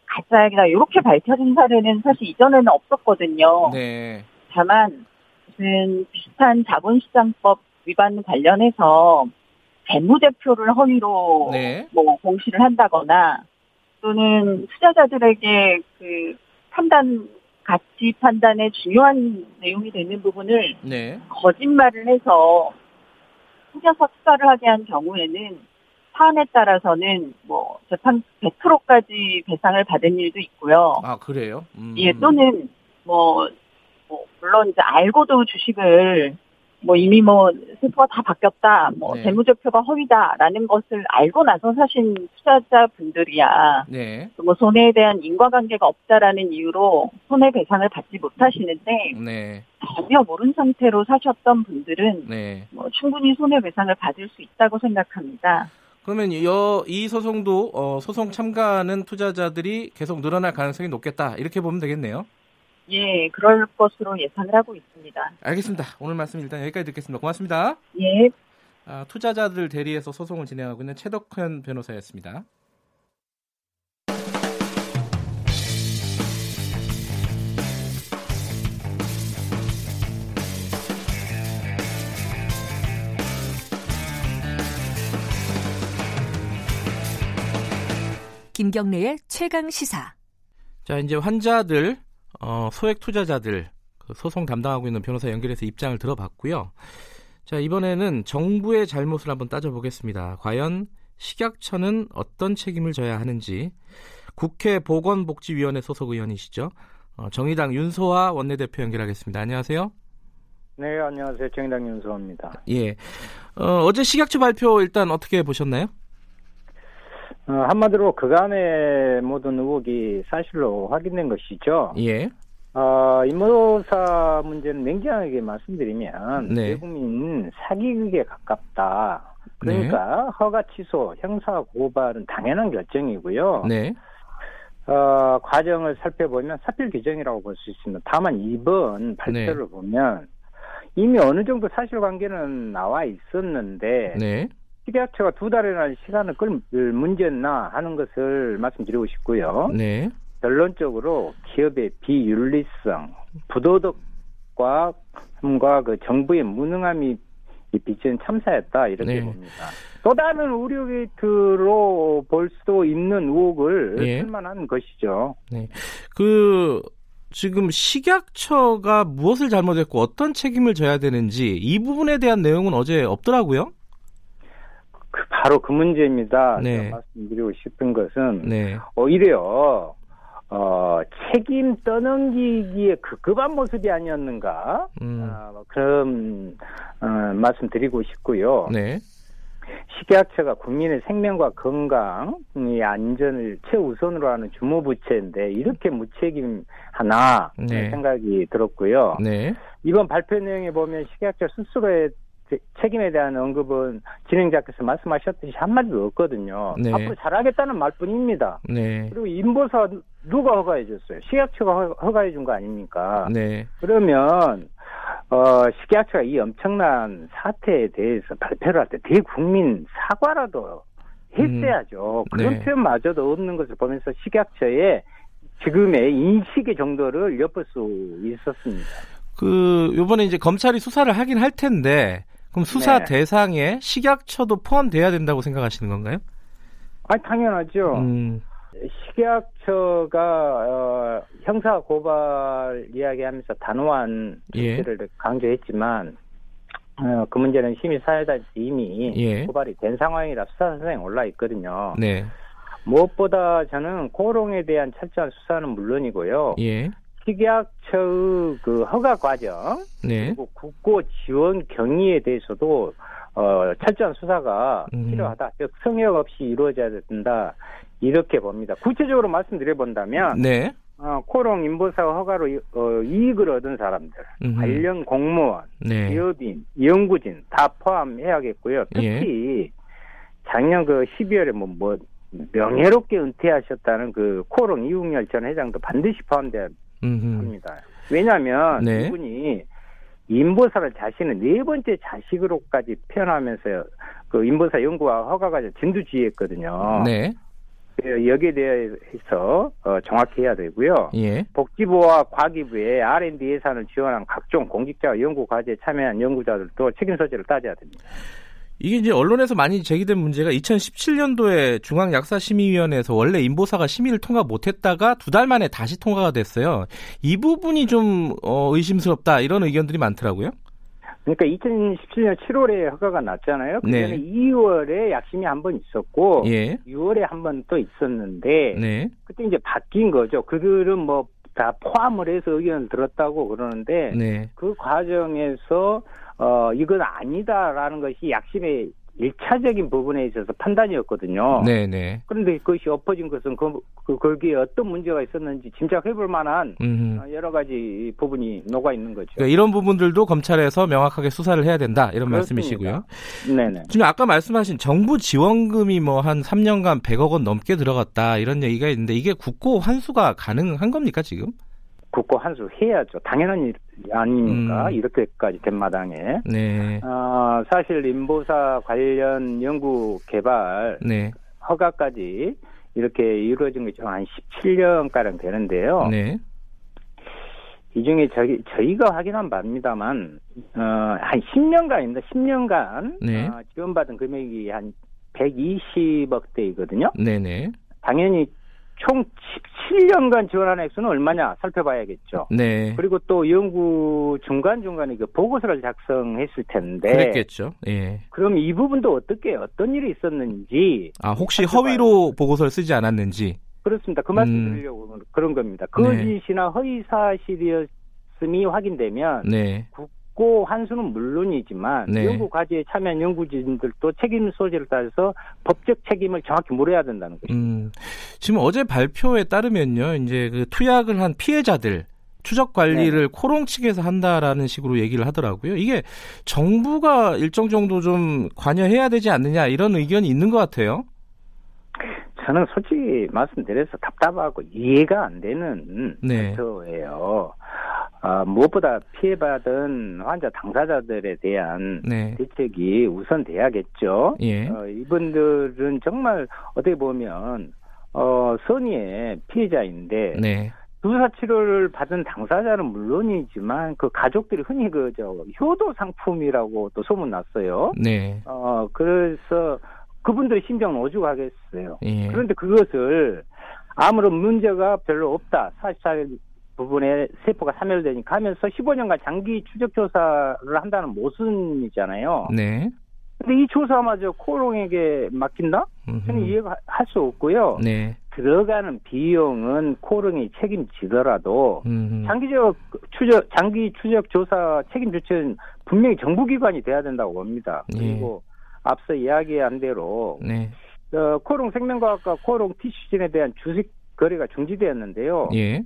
S6: 가짜이다, 이렇게 밝혀진 사례는 사실 이전에는 없었거든요. 네. 다만, 무슨 비슷한 자본시장법 위반 관련해서 재무제표를 허위로 네. 뭐 공시를 한다거나 또는 투자자들에게 그 판단 가치 판단의 중요한 내용이 되는 부분을 네. 거짓말을 해서 속여서 투자를 하게 한 경우에는 사안에 따라서는 뭐 재판 100%까지 배상을 받은 일도 있고요.
S2: 아 그래요?
S6: 음. 예 또는 뭐, 뭐 물론 이제 알고도 주식을 뭐 이미 뭐 세포가 다 바뀌었다, 뭐 네. 재무제표가 허위다라는 것을 알고 나서 사신 투자자분들이야. 네. 뭐 손해에 대한 인과관계가 없다라는 이유로 손해배상을 받지 못하시는데 네. 전혀 모른 상태로 사셨던 분들은 네. 뭐 충분히 손해배상을 받을 수 있다고 생각합니다.
S2: 그러면 여, 이 소송도 어, 소송 참가하는 투자자들이 계속 늘어날 가능성이 높겠다 이렇게 보면 되겠네요.
S6: 예, 그럴 것으로 예상을 하고 있습니다.
S2: 알겠습니다. 오늘 말씀 일단 여기까지 듣겠습니다. 고맙습니다.
S6: 예.
S2: 아, 투자자들 대리해서 소송을 진행하고 있는 최덕현 변호사였습니다.
S7: 김경래의 최강 시사.
S2: 자, 이제 환자들 어, 소액 투자자들 그 소송 담당하고 있는 변호사 연결해서 입장을 들어봤고요. 자 이번에는 정부의 잘못을 한번 따져보겠습니다. 과연 식약처는 어떤 책임을 져야 하는지 국회 보건복지위원회 소속 의원이시죠. 어, 정의당 윤소아 원내대표 연결하겠습니다. 안녕하세요.
S8: 네, 안녕하세요. 정의당 윤소아입니다.
S2: 예. 어, 어제 식약처 발표 일단 어떻게 보셨나요?
S8: 어, 한마디로 그간의 모든 의혹이 사실로 확인된 것이죠. 예. 어, 임모사 문제는 냉정하게 말씀드리면 네. 대국민 사기극에 가깝다. 그러니까 네. 허가 취소, 형사 고발은 당연한 결정이고요. 네. 어, 과정을 살펴보면 사필 규정이라고 볼 수 있습니다. 다만 이번 발표를 네. 보면 이미 어느 정도 사실관계는 나와 있었는데 네. 식약처가 두 달이나 시간을 끌 문제였나 하는 것을 말씀드리고 싶고요. 네. 결론적으로 기업의 비윤리성, 부도덕과 함과 그 정부의 무능함이 빚은 참사였다 이렇게 네. 봅니다. 또 다른 우려게이트로 볼 수도 있는 의혹을 네. 쓸만한 것이죠. 네.
S2: 그 지금 식약처가 무엇을 잘못했고 어떤 책임을 져야 되는지 이 부분에 대한 내용은 어제 없더라고요.
S8: 그 바로 그 문제입니다. 네. 말씀드리고 싶은 것은 네. 오히려 어, 책임 떠넘기기에 급급한 모습이 아니었는가 음. 어, 그런 어, 말씀드리고 싶고요. 네. 식약처가 국민의 생명과 건강의 안전을 최우선으로 하는 주무부처인데 이렇게 무책임하나 네. 생각이 들었고요. 네. 이번 발표 내용에 보면 식약처 스스로의 책임에 대한 언급은 진행자께서 말씀하셨듯이 한마디도 없거든요. 네. 앞으로 잘하겠다는 말뿐입니다. 네. 그리고 인보사 누가 허가해 줬어요? 식약처가 허가해 준 거 아닙니까? 네. 그러면 어, 식약처가 이 엄청난 사태에 대해서 발표를 할 때 대국민 사과라도 했어야죠. 음. 그런 네. 표현마저도 없는 것을 보면서 식약처의 지금의 인식의 정도를 엿볼 수 있었습니다.
S2: 그 요번에 이제 검찰이 수사를 하긴 할 텐데 그럼 수사 네. 대상에 식약처도 포함돼야 된다고 생각하시는 건가요?
S8: 아, 당연하죠. 음. 식약처가 어, 형사 고발 이야기하면서 단호한 조치를 예. 강조했지만 어, 그 문제는 심의 사유다 이미 예. 고발이 된 상황이라 수사 사상에 올라 있거든요. 네. 무엇보다 저는 코롱에 대한 철저한 수사는 물론이고요. 예. 식약처의 그 허가 과정 네. 그리고 국고 지원 경위에 대해서도 어, 철저한 수사가 음. 필요하다. 즉 성역 없이 이루어져야 된다. 이렇게 봅니다. 구체적으로 말씀드려 본다면 네. 어, 코롱 인보사 허가로 어, 이익을 얻은 사람들, 음흠. 관련 공무원, 네. 기업인, 연구진 다 포함해야겠고요. 특히 예. 작년 그 12월에 뭐, 뭐 명예롭게 은퇴하셨다는 그 코롱 이웅열 전 회장도 반드시 포함돼야 합니다. 왜냐하면 네. 이분이 인보사를 자신의 네 번째 자식으로까지 표현하면서 그 인보사 연구와 허가가 진두지휘했거든요. 네. 그 여기에 대해서 어, 정확히 해야 되고요. 예. 복지부와 과기부의 R&D 예산을 지원한 각종 공직자와 연구 과제에 참여한 연구자들도 책임 소재를 따져야 됩니다.
S2: 이게 이제 언론에서 많이 제기된 문제가 2017년도에 중앙약사심의위원회에서 원래 인보사가 심의를 통과 못했다가 두 달 만에 다시 통과가 됐어요. 이 부분이 좀 어, 의심스럽다 이런 의견들이 많더라고요.
S8: 그러니까 2017년 7월에 허가가 났잖아요. 그때는 네. 2월에 약심이 한 번 있었고 예. 6월에 한 번 또 있었는데 네. 그때 이제 바뀐 거죠. 그들은 뭐 다 포함을 해서 의견을 들었다고 그러는데 네. 그 과정에서 어, 이건 아니다라는 것이 약심의 일차적인 부분에 있어서 판단이었거든요. 네네. 네. 그런데 그것이 엎어진 것은 그, 그 거기에 어떤 문제가 있었는지 짐작해볼 만한 음흠. 여러 가지 부분이 녹아 있는 거죠.
S2: 그러니까 이런 부분들도 검찰에서 명확하게 수사를 해야 된다 이런 그렇습니다. 말씀이시고요. 네네. 지금 아까 말씀하신 정부 지원금이 뭐 한 3년간 100억 원 넘게 들어갔다 이런 얘기가 있는데 이게 국고 환수가 가능한 겁니까 지금?
S8: 국고 환수 해야죠. 당연한 일 아닙니까? 음. 이렇게까지 된 마당에. 네. 어, 사실 인보사 관련 연구 개발 네. 허가까지 이렇게 이루어진 게 좀 한 17년가량 되는데요. 네. 이 중에 저희, 저희가 확인한 바입니다만, 어, 한 10년간입니다. 10년간, 네. 어, 지원받은 금액이 한 120억 대이거든요. 네네. 당연히 총 17년간 지원한 액수는 얼마냐 살펴봐야겠죠. 네. 그리고 또 연구 중간중간에 그 보고서를 작성했을 텐데.
S2: 그랬겠죠. 예.
S8: 그럼 이 부분도 어떻게, 어떤 일이 있었는지.
S2: 아, 혹시 허위로 보고서를 쓰지 않았는지.
S8: 그렇습니다. 그 말씀 음. 드리려고 그런 겁니다. 거짓이나 네. 허위 사실이었음이 확인되면. 네. 국 국고 환수는 물론이지만 네. 연구 과제에 참여한 연구진들도 책임 소재를 따져서 법적 책임을 정확히 물어야 된다는 것입니다. 음,
S2: 지금 어제 발표에 따르면요, 이제 그 투약을 한 피해자들 추적 관리를 네. 코롱 측에서 한다라는 식으로 얘기를 하더라고요. 이게 정부가 일정 정도 좀 관여해야 되지 않느냐 이런 의견이 있는 것 같아요.
S8: 저는 솔직히 말씀드려서 답답하고 이해가 안 되는 네. 발표예요. 어, 무엇보다 피해받은 환자 당사자들에 대한 네. 대책이 우선 돼야겠죠. 예. 어, 이분들은 정말 어떻게 보면 어, 선의의 피해자인데 네. 주사 치료를 받은 당사자는 물론이지만 그 가족들이 흔히 그저 효도 상품이라고 또 소문 났어요. 네. 어 그래서 그분들의 심정은 오죽하겠어요. 예. 그런데 그것을 아무런 문제가 별로 없다. 사실 부분에 세포가 사멸되니까 하면서 15년간 장기 추적 조사를 한다는 모순이잖아요. 네. 근데 이 조사마저 코롱에게 맡긴다? 저는 이해가 할 수 없고요. 네. 들어가는 비용은 코롱이 책임지더라도 음흠. 장기적 추적 장기 추적 조사 책임 주체는 분명히 정부기관이 돼야 된다고 봅니다. 예. 그리고 앞서 이야기한 대로 네. 어, 코롱 생명과학과 코롱 티슈진에 대한 주식 거래가 중지되었는데요. 예.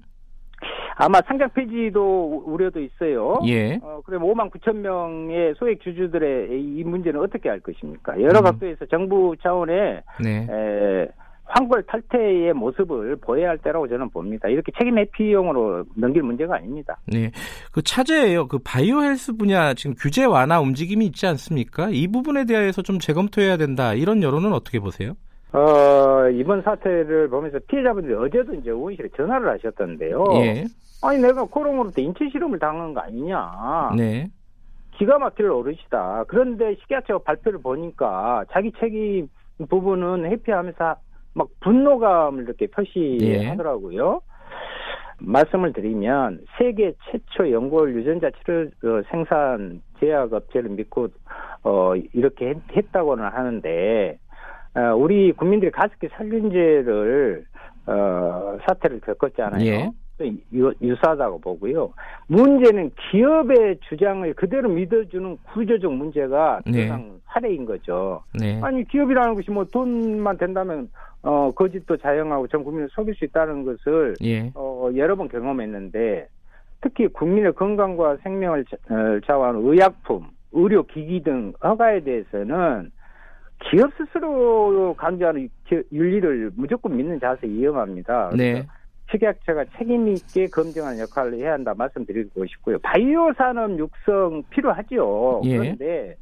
S8: 아마 상장 폐지도 우려도 있어요. 예. 어, 그럼 5만 9천 명의 소액 주주들의 이 문제는 어떻게 할 것입니까? 여러 음. 각도에서 정부 차원의 네. 에, 황골 탈퇴의 모습을 보여야 할 때라고 저는 봅니다. 이렇게 책임 회피용으로 넘길 문제가 아닙니다.
S2: 네. 그 차제예요. 그 바이오 헬스 분야 지금 규제 완화 움직임이 있지 않습니까? 이 부분에 대해서 좀 재검토해야 된다. 이런 여론은 어떻게 보세요?
S8: 어, 이번 사태를 보면서 피해자분들이 어제도 이제 의원실에 전화를 하셨던데요. 예. 아니, 내가 코롱으로부터 인체 실험을 당한 거 아니냐. 네. 기가 막힐 어르시다. 그런데 식약처 발표를 보니까 자기 책임 부분은 회피하면서 막 분노감을 이렇게 표시하더라고요. 예. 말씀을 드리면 세계 최초 연골 유전자 치료 어, 생산 제약 업체를 믿고 어 이렇게 했, 다고는 하는데 어, 우리 국민들이 가습기 살균제를 어, 사태를 겪었잖아요. 예. 유, 유사하다고 보고요. 문제는 기업의 주장을 그대로 믿어주는 구조적 문제가 네. 가장 사례인 거죠. 네. 아니 기업이라는 것이 뭐 돈만 된다면 어 거짓도 자영하고 전 국민을 속일 수 있다는 것을 예. 어, 여러 번 경험했는데 특히 국민의 건강과 생명을 어, 자원하는 의약품, 의료기기 등 허가에 대해서는 기업 스스로 강조하는 윤리를 무조건 믿는 자세 위험합니다. 네. 식약처가 책임 있게 검증하는 역할을 해야 한다 말씀드리고 싶고요. 바이오 산업 육성 필요하죠. 예. 그런데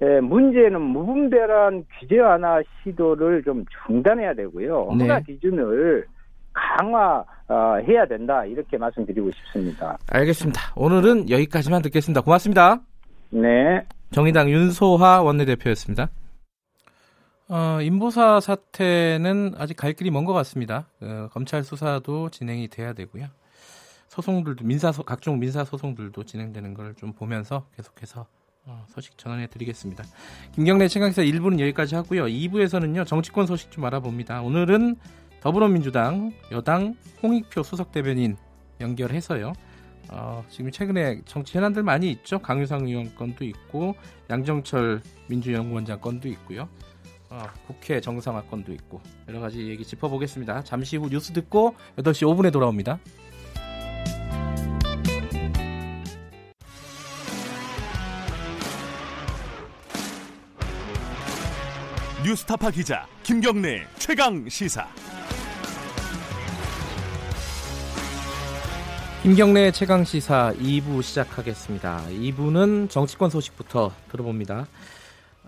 S8: 예, 문제는 무분별한 규제 완화 시도를 좀 중단해야 되고요. 네. 허가 기준을 강화해야 된다 이렇게 말씀드리고 싶습니다.
S2: 알겠습니다. 오늘은 여기까지만 듣겠습니다. 고맙습니다.
S8: 네.
S2: 정의당 윤소하 원내대표였습니다. 어, 인보사 사태는 아직 갈 길이 먼 것 같습니다. 어, 검찰 수사도 진행이 돼야 되고요. 소송들도 민사 각종 민사 소송들도 진행되는 걸 좀 보면서 계속해서 어, 소식 전해 드리겠습니다. 김경래 최강사 1부는 여기까지 하고요. 2부에서는요 정치권 소식 좀 알아봅니다. 오늘은 더불어민주당 여당 홍익표 수석 대변인 연결해서요. 어, 지금 최근에 정치 현안들 많이 있죠. 강유상 의원 건도 있고 양정철 민주연구원장 건도 있고요. 어, 국회 정상화 건도 있고 여러 가지 얘기 짚어보겠습니다. 잠시 후 뉴스 듣고 8시 5분에 돌아옵니다.
S1: 뉴스타파 기자 김경래 최강 시사.
S2: 김경래 최강 시사 2부 시작하겠습니다. 2부는 정치권 소식부터 들어봅니다.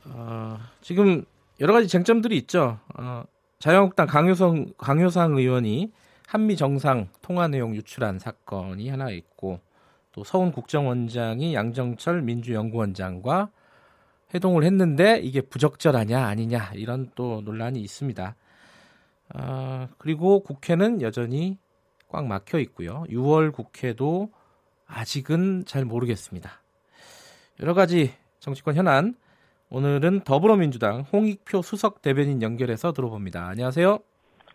S2: 어, 지금 여러 가지 쟁점들이 있죠. 어, 자유한국당 강효성 강효상 의원이 한미 정상 통화 내용 유출한 사건이 하나 있고 또 서훈 국정원장이 양정철 민주연구원장과 회동을 했는데 이게 부적절하냐 아니냐 이런 또 논란이 있습니다. 어, 그리고 국회는 여전히 꽉 막혀 있고요. 6월 국회도 아직은 잘 모르겠습니다. 여러 가지 정치권 현안 오늘은 더불어민주당 홍익표 수석 대변인 연결해서 들어봅니다. 안녕하세요.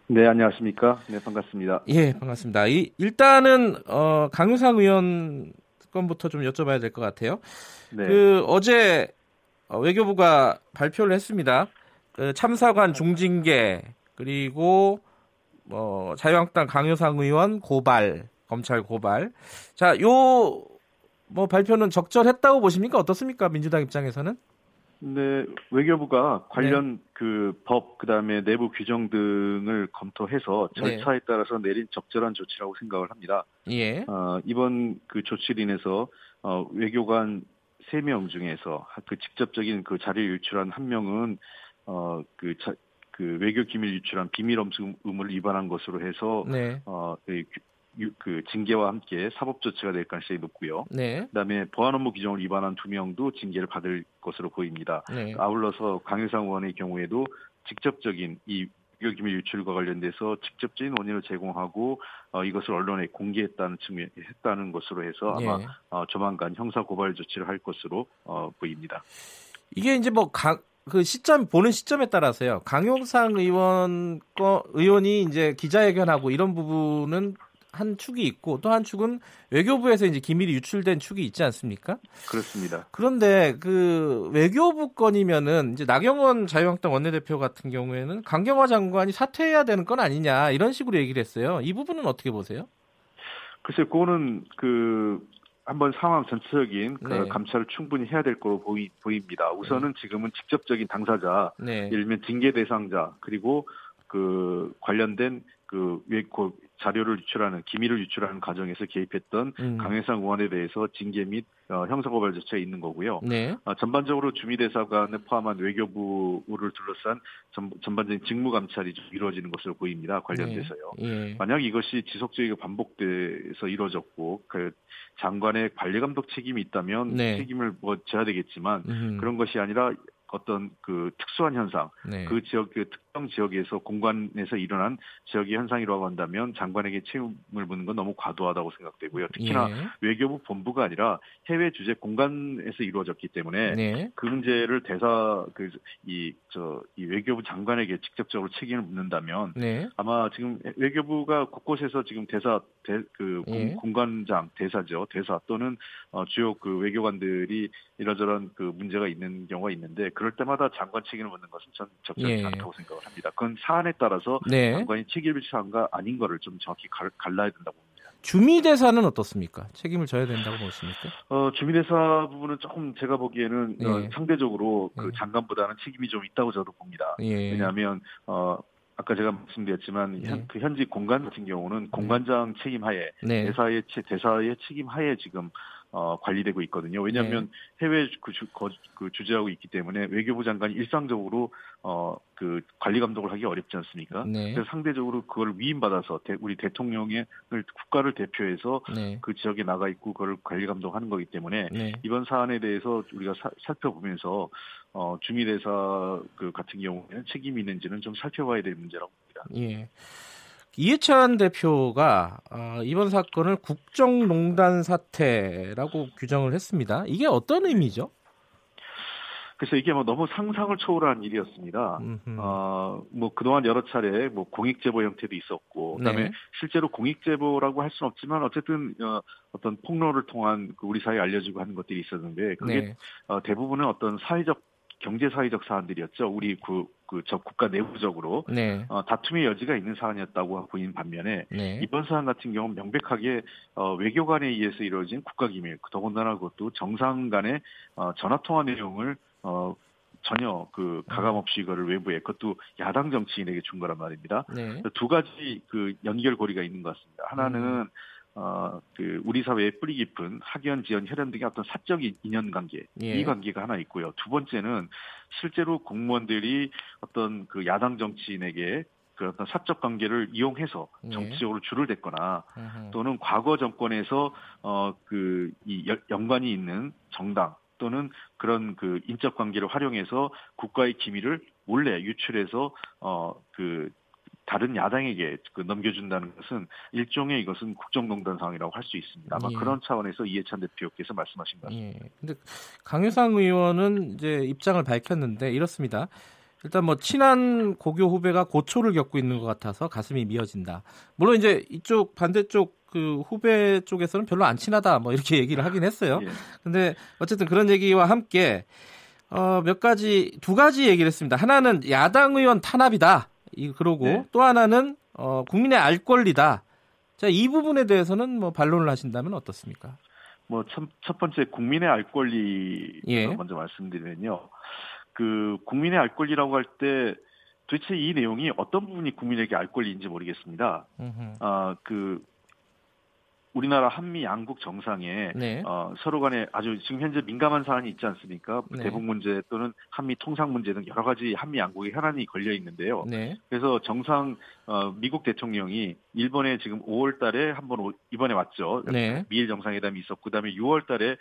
S9: 네, 안녕하십니까. 네, 반갑습니다.
S2: 예, 반갑습니다. 이, 일단은 어, 강유상 의원 건부터 좀 여쭤봐야 될 것 같아요. 네. 그 어제 어, 외교부가 발표를 했습니다. 그 참사관 중징계 그리고 뭐 자유한국당 강효상 의원 고발 검찰 고발. 자, 요 뭐 발표는 적절했다고 보십니까? 어떻습니까? 민주당 입장에서는?
S9: 네, 외교부가 관련 네. 그법 그다음에 내부 규정 등을 검토해서 네. 절차에 네. 따라서 내린 적절한 조치라고 생각을 합니다.
S2: 예.
S9: 어, 이번 그 조치로 인해서 어, 외교관 3명 중에서 그 직접적인 그 자료 유출한 한 명은 어, 그, 자, 그 외교 기밀 유출한 비밀 엄수음을 위반한 것으로 해서
S2: 네.
S9: 어, 그그 징계와 함께 사법 조치가 될 가능성이 높고요.
S2: 네.
S9: 그다음에 보안 업무 규정을 위반한 두 명도 징계를 받을 것으로 보입니다.
S2: 네.
S9: 아울러서 강효상 의원의 경우에도 직접적인 이 기밀 유출과 관련돼서 직접적인 원인을 제공하고 어, 이것을 언론에 공개했다는 측면 했다는 것으로 해서 아마 예. 어, 조만간 형사 고발 조치를 할 것으로 어, 보입니다.
S2: 이게 이제 뭐그 시점 보는 시점에 따라서요. 강용상 의원 거 의원이 이제 기자회견하고 이런 부분은 한 축이 있고 또 한 축은 외교부에서 이제 기밀이 유출된 축이 있지 않습니까?
S9: 그렇습니다.
S2: 그런데 그 외교부 건이면은 이제 나경원 자유한국당 원내대표 같은 경우에는 강경화 장관이 사퇴해야 되는 건 아니냐 이런 식으로 얘기를 했어요. 이 부분은 어떻게 보세요?
S9: 글쎄, 그거는 그 한번 상황 전체적인 그 네. 감찰을 충분히 해야 될 거로 보이, 보입니다. 우선은 네. 지금은 직접적인 당사자,
S2: 네.
S9: 예를 들면 징계 대상자 그리고 그 관련된 그, 그 자료를 유출하는 기밀을 유출하는 과정에서 개입했던 음. 강혜상 의원에 대해서 징계 및 어, 형사고발 조치가 있는 거고요.
S2: 네.
S9: 어, 전반적으로 주미대사관을 포함한 외교부를 둘러싼 전, 전반적인 직무 감찰이 좀 이루어지는 것으로 보입니다. 관련돼서요.
S2: 네. 네.
S9: 만약 이것이 지속적이게 반복돼서 이루어졌고 그 장관의 관리 감독 책임이 있다면
S2: 네.
S9: 책임을 뭐 져야 되겠지만 음. 그런 것이 아니라 어떤 그 특수한 현상,
S2: 네.
S9: 그 지역 그 특 정 지역에서 공간에서 일어난 지역의 현상이라고 한다면 장관에게 책임을 묻는 건 너무 과도하다고 생각되고요. 특히나 예. 외교부 본부가 아니라 해외 주재 공간에서 이루어졌기 때문에 네. 그 문제를 대사 그 이저이 외교부 장관에게 직접적으로 책임을 묻는다면 네. 아마 지금 외교부가 곳곳에서 지금 대사 대, 그 예. 공관장 대사죠 대사 또는 어, 주요 그 외교관들이 이러저런 그 문제가 있는 경우가 있는데 그럴 때마다 장관 책임을 묻는 것은 전 적절치 예. 않다고 생각을 합니다. 그건 사안에 따라서 네. 장관이 책임을 지한가 아닌 거를 좀 정확히 갈, 갈라야 된다고 봅니다.
S2: 주미대사는 어떻습니까? 책임을 져야 된다고 보십니까?
S9: 어, 주미대사 부분은 조금 제가 보기에는 예. 어, 상대적으로 그 예. 장관보다는 책임이 좀 있다고 저도 봅니다. 예. 왜냐하면 어, 아까 제가 말씀드렸지만 네. 현, 그 현직 공관 같은 경우는 네. 공관장 책임하에 네. 대사의 대사의 책임하에 지금 어, 관리되고 있거든요. 왜냐하면 네. 해외 그, 주, 거, 그 주재하고 있기 때문에 외교부 장관이 일상적으로 어, 그 관리 감독을 하기 어렵지 않습니까? 네. 그래서 상대적으로 그걸 위임받아서 대, 우리 대통령의 국가를 대표해서 네. 그 지역에 나가 있고 그걸 관리 감독하는 거기 때문에 네. 이번 사안에 대해서 우리가 사, 살펴보면서 어, 주미 대사 그 같은 경우에는 책임이 있는지는 좀 살펴봐야 될 문제라고 봅니다.
S2: 예. 이해찬 대표가 어, 이번 사건을 국정농단 사태라고 규정을 했습니다. 이게 어떤 의미죠?
S9: 그래서 이게 뭐 너무 상상을 초월한 일이었습니다. 어, 뭐 그동안 여러 차례 뭐 공익 제보 형태도 있었고, 그다음에 네. 실제로 공익 제보라고 할 수는 없지만 어쨌든 어, 어떤 폭로를 통한 그 우리 사회에 알려지고 하는 것들이 있었는데 그게 네. 어, 대부분은 어떤 사회적 경제 사회적 사안들이었죠. 우리 그 그저 국가 내부적으로 네. 어, 다툼의 여지가 있는 사안이었다고 보인 반면에 네. 이번 사안 같은 경우 는 명백하게 어, 외교관에 의해서 이루어진 국가 기밀, 더군다나 그것도 정상 간의 어, 전화 통화 내용을 어, 전혀 그 가감 없이 이거를 외부에 그것도 야당 정치인에게 준 거란 말입니다. 네. 두 가지 그 연결고리가 있는 것 같습니다. 하나는 음. 어, 그 우리 사회에 뿌리 깊은 학연, 지연, 혈연 등의 어떤 사적 인연 관계 예. 이 관계가 하나 있고요. 두 번째는 실제로 공무원들이 어떤 그 야당 정치인에게 그 어떤 사적 관계를 이용해서 예. 정치적으로 줄을 댔거나 예. 또는 과거 정권에서 어그이 연관이 있는 정당 또는 그런 그 인적 관계를 활용해서 국가의 기밀을 몰래 유출해서 어그 다른 야당에게 그 넘겨준다는 것은 일종의 이것은 국정농단 상황이라고 할 수 있습니다. 아마 예. 그런 차원에서 이해찬 대표께서 말씀하신 것 같습니다. 예.
S2: 근데 강효상 의원은 이제 입장을 밝혔는데 이렇습니다. 일단 뭐 친한 고교 후배가 고초를 겪고 있는 것 같아서 가슴이 미어진다. 물론 이제 이쪽 반대쪽 그 후배 쪽에서는 별로 안 친하다 뭐 이렇게 얘기를 하긴 했어요. 예. 근데 어쨌든 그런 얘기와 함께 어, 몇 가지 두 가지 얘기를 했습니다. 하나는 야당 의원 탄압이다. 이 그러고 네. 또 하나는 어, 국민의 알 권리다. 자, 이 부분에 대해서는 뭐 반론을 하신다면 어떻습니까?
S9: 뭐 첫 번째 국민의 알 권리 예. 먼저 말씀드리면요. 그 국민의 알 권리라고 할 때 도대체 이 내용이 어떤 부분이 국민에게 알 권리인지 모르겠습니다. 아그 우리나라 한미 양국 정상에 네. 어, 서로 간에 아주 지금 현재 민감한 사안이 있지 않습니까? 네. 대북 문제 또는 한미 통상 문제 등 여러 가지 한미 양국의 현안이 걸려 있는데요. 네. 그래서 정상 어, 미국 대통령이 일본에 지금 5월 달에 한번 이번에 왔죠. 네. 미일 정상회담이 있었고 그다음에 6월 달에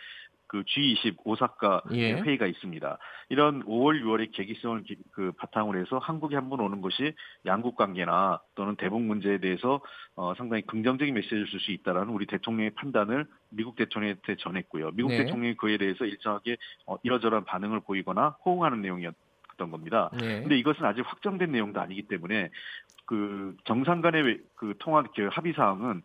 S9: 그 G20 오사카 예. 회의가 있습니다. 이런 5월, 6월의 계기성을 그 바탕으로 해서 한국에 한 번 오는 것이 양국 관계나 또는 대북 문제에 대해서 어, 상당히 긍정적인 메시지를 줄 수 있다라는 우리 대통령의 판단을 미국 대통령한테 전했고요. 미국 네. 대통령이 그에 대해서 일정하게 어, 이러저러한 반응을 보이거나 호응하는 내용이었 던 겁니다. 그런데 네. 이것은 아직 확정된 내용도 아니기 때문에 그 정상 간의 그 통화 그 합의 사항은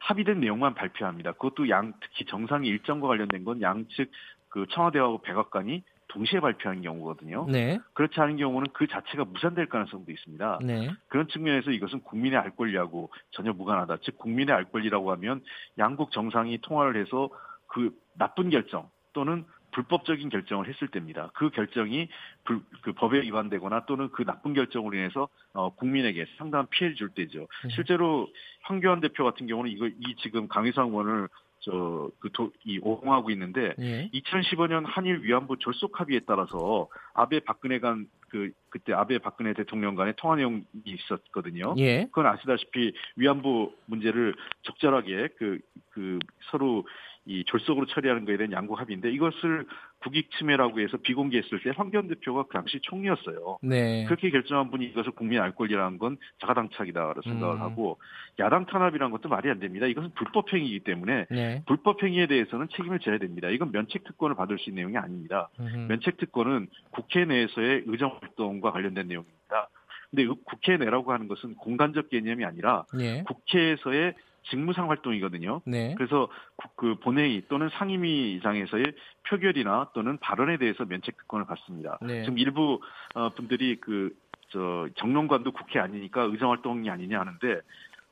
S9: 합의된 내용만 발표합니다. 그것도 양 특히 정상의 일정과 관련된 건 양측 그 청와대하고 백악관이 동시에 발표한 경우거든요. 네. 그렇지 않은 경우는 그 자체가 무산될 가능성도 있습니다. 네. 그런 측면에서 이것은 국민의 알 권리하고 전혀 무관하다. 즉 국민의 알 권리라고 하면 양국 정상이 통화를 해서 그 나쁜 결정 또는 불법적인 결정을 했을 때입니다. 그 결정이 불, 그 법에 위반되거나 또는 그 나쁜 결정으로 인해서 어, 국민에게 상당한 피해를 줄 때죠. 네. 실제로 황교안 대표 같은 경우는 이거 이 지금 강희상 의원을 저그이 오공하고 있는데 예. 2015년 한일 위안부 졸속 합의에 따라서 아베 박근혜 간 그 그때 아베 박근혜 대통령 간의 통화 내용이 있었거든요. 예. 그건 아시다시피 위안부 문제를 적절하게 그, 그 서로 이 졸속으로 처리하는 것에 대한 양국 합의인데 이것을 국익 침해라고 해서 비공개했을 때 황교안 대표가 그 당시 총리였어요. 네. 그렇게 결정한 분이 이것을 국민 알 권리라는 건 자가당착이다라고 생각을 음. 하고 야당 탄압이라는 것도 말이 안 됩니다. 이것은 불법 행위이기 때문에 네. 불법 행위에 대해서는 책임을 져야 됩니다. 이건 면책 특권을 받을 수 있는 내용이 아닙니다. 음. 면책 특권은 국회 내에서의 의정 활동과 관련된 내용입니다. 근데 국회 내라고 하는 것은 공간적 개념이 아니라 네. 국회에서의 직무상 활동이거든요. 네. 그래서 그 본회의 또는 상임위장에서의 표결이나 또는 발언에 대해서 면책 특권을 받습니다. 네. 지금 일부 어, 분들이 그 저 정론관도 국회 아니니까 의정 활동이 아니냐 하는데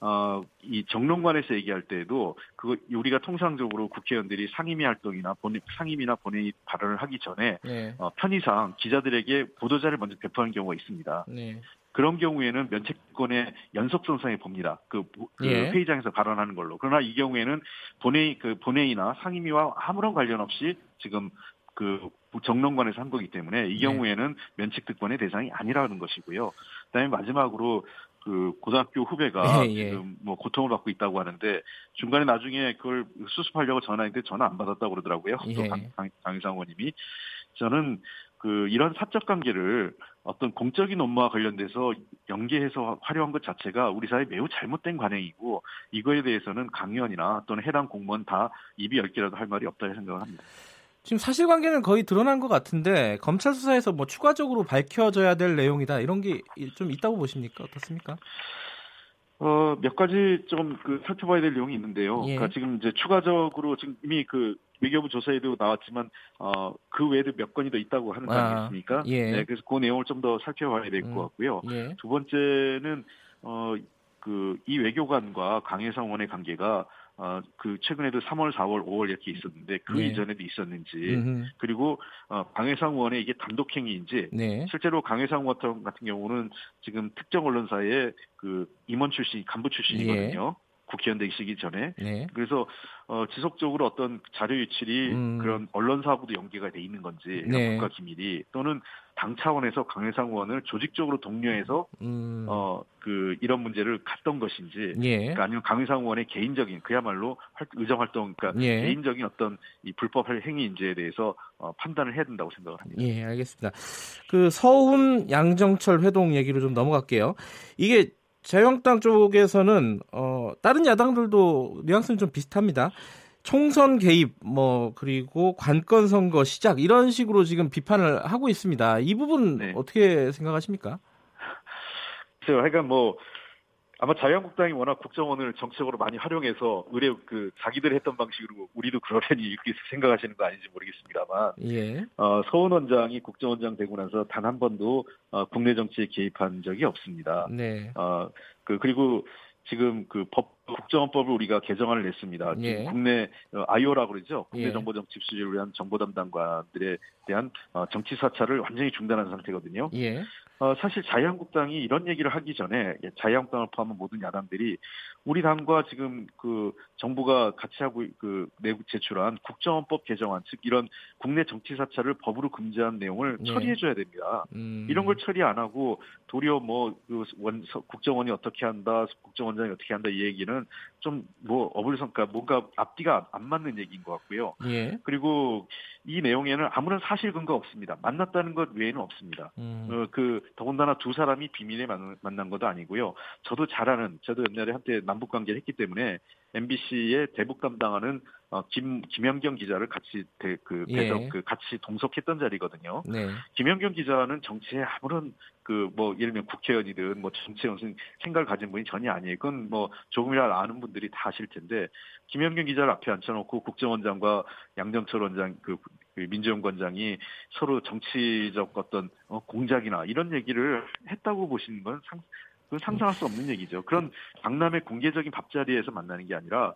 S9: 어, 이 정론관에서 얘기할 때에도 그 우리가 통상적으로 국회의원들이 상임위 활동이나 본회, 상임위나 본회의 발언을 하기 전에 네. 어, 편의상 기자들에게 보도자를 먼저 배포하는 경우가 있습니다. 네. 그런 경우에는 면책권의 연속선상에 봅니다. 그, 그 예. 회의장에서 발언하는 걸로. 그러나 이 경우에는 본회의 그 본회의나 상임위와 아무런 관련 없이 지금 그 정론관에서 한 거기 때문에 이 네. 경우에는 네. 면책 특권의 대상이 아니라는 것이고요. 그다음에 마지막으로 그 고등학교 후배가 예, 예. 지금 뭐 고통을 받고 있다고 하는데 중간에 나중에 그걸 수습하려고 전화했는데 전화 안 받았다고 그러더라고요. 예. 또 강, 강, 강희상 의원님이 저는 그 이런 사적 관계를 어떤 공적인 업무와 관련돼서 연계해서 활용한 것 자체가 우리 사회 매우 잘못된 관행이고 이거에 대해서는 강의원이나 또는 해당 공무원 다 입이 열 개라도 할 말이 없다고 생각을 합니다.
S2: 지금 사실관계는 거의 드러난 것 같은데 검찰 수사에서 뭐 추가적으로 밝혀져야 될 내용이다 이런 게 좀 있다고 보십니까 어떻습니까?
S9: 어, 몇 가지 좀 그 살펴봐야 될 내용이 있는데요. 예. 그러니까 지금 이제 추가적으로 지금 이미 그 외교부 조사에도 나왔지만 어, 그 외에도 몇 건이 더 있다고 하는 거 아, 아니겠습니까? 예. 네, 그래서 그 내용을 좀 더 살펴봐야 될것 음, 같고요. 예. 두 번째는 어, 그 이 외교관과 강혜성 의원의 관계가 어, 그 최근에도 3월, 4월, 5월 이렇게 있었는데 그 네. 이전에도 있었는지 음흠. 그리고 어, 강혜상 의원의 이게 단독행위인지 네. 실제로 강혜상 의원 같은 경우는 지금 특정 언론사의 그 임원 출신, 간부 출신이거든요. 예. 국회의원 되시기 전에 네. 그래서 어, 지속적으로 어떤 자료 유출이 음. 그런 언론사하고도 연계가 돼 있는 건지 네. 국가 기밀이 또는 당 차원에서 강혜상 의원을 조직적으로 독려해서 음. 어그 이런 문제를 갔던 것인지 예. 그러니까 아니면 강혜상 의원의 개인적인 그야말로 의정 활동 그러니까 예. 개인적인 어떤 이 불법 행위인지에 대해서 어, 판단을 해야 된다고 생각을 합니다.
S2: 예, 알겠습니다. 그 서훈 양정철 회동 얘기로 좀 넘어갈게요. 이게 자유한국당 쪽에서는 어, 다른 야당들도 뉘앙스는 좀 비슷합니다. 총선 개입 뭐 그리고 관건 선거 시작 이런 식으로 지금 비판을 하고 있습니다. 이 부분 네. 어떻게 생각하십니까?
S9: 그러니까 뭐 아마 자유한국당이 워낙 국정원을 정책으로 많이 활용해서 의뢰 그 자기들 했던 방식으로 우리도 그러려니 이렇게 생각하시는 거 아닌지 모르겠습니다만 예. 어, 서훈 원장이 국정원장 되고 나서 단 한 번도 어, 국내 정치에 개입한 적이 없습니다. 네. 어, 그 그리고 지금 그 법 국정원법을 우리가 개정안을 냈습니다. 예. 국내 어, 아이오라고 그러죠. 국내 예. 정보 정치 수주를 위한 정보 담당관들에 대한 어, 정치 사찰을 완전히 중단한 상태거든요. 예. 어, 사실 자유한국당이 이런 얘기를 하기 전에 자유한국당을 포함한 모든 야당들이 우리 당과 지금 그 정부가 같이 하고 그 내국 제출한 국정원법 개정안 즉 이런 국내 정치 사찰을 법으로 금지한 내용을 네. 처리해줘야 됩니다. 음. 이런 걸 처리 안 하고 도리어 뭐 그 국정원이 어떻게 한다, 국정원장이 어떻게 한다 이 얘기는 좀 뭐 어불성가 뭔가 앞뒤가 안 맞는 얘기인 것 같고요. 예. 그리고 이 내용에는 아무런 사실 근거 없습니다. 만났다는 것 외에는 없습니다. 음. 어, 그 더군다나 두 사람이 비밀에 만, 만난 것도 아니고요. 저도 잘 아는, 저도 옛날에 한때 남북 관계를 했기 때문에 MBC의 대북 담당하는 어, 김 김현경 기자를 같이 대, 그 배석 예. 그 같이 동석했던 자리거든요. 네. 김현경 기자는 정치에 아무런 그 뭐 예를 들면 국회의원이든 뭐 정치에 무슨 생각을 가진 분이 전혀 아니에요. 그건 뭐 조금이라도 아는 분들이 다 아실 텐데 김현경 기자를 앞에 앉혀놓고 국정원장과 양정철 원장 그, 그 민주연구원장이 서로 정치적 어떤 어, 공작이나 이런 얘기를 했다고 보시는 건 상, 그건 상상할 수 없는 얘기죠. 그런 강남의 공개적인 밥자리에서 만나는 게 아니라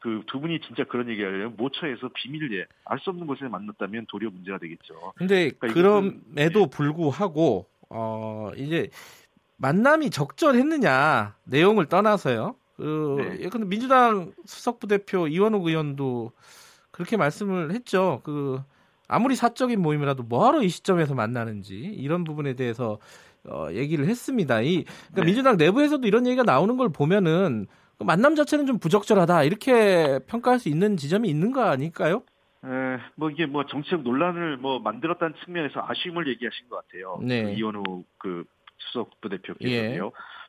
S9: 그두 분이 진짜 그런 얘기를 하려면 모처에서 비밀리에 알 수 없는 곳에 만났다면 도리어 문제가 되겠죠.
S2: 근데 그러니까 그럼에도 네. 불구하고 어 이제 만남이 적절했느냐 내용을 떠나서요. 그 네. 예컨대 민주당 수석부 대표 이원욱 의원도 그렇게 말씀을 했죠. 그 아무리 사적인 모임이라도 뭐하러 이 시점에서 만나는지 이런 부분에 대해서 어, 얘기를 했습니다. 이 그러니까 네. 민주당 내부에서도 이런 얘기가 나오는 걸 보면은 그 만남 자체는 좀 부적절하다 이렇게 평가할 수 있는 지점이 있는 거 아닐까요?
S9: 에, 뭐 이게 뭐 정치적 논란을 뭐 만들었다는 측면에서 아쉬움을 얘기하신 것 같아요.
S2: 네.
S9: 그 이원우 그 수석 부대표께서요. 예.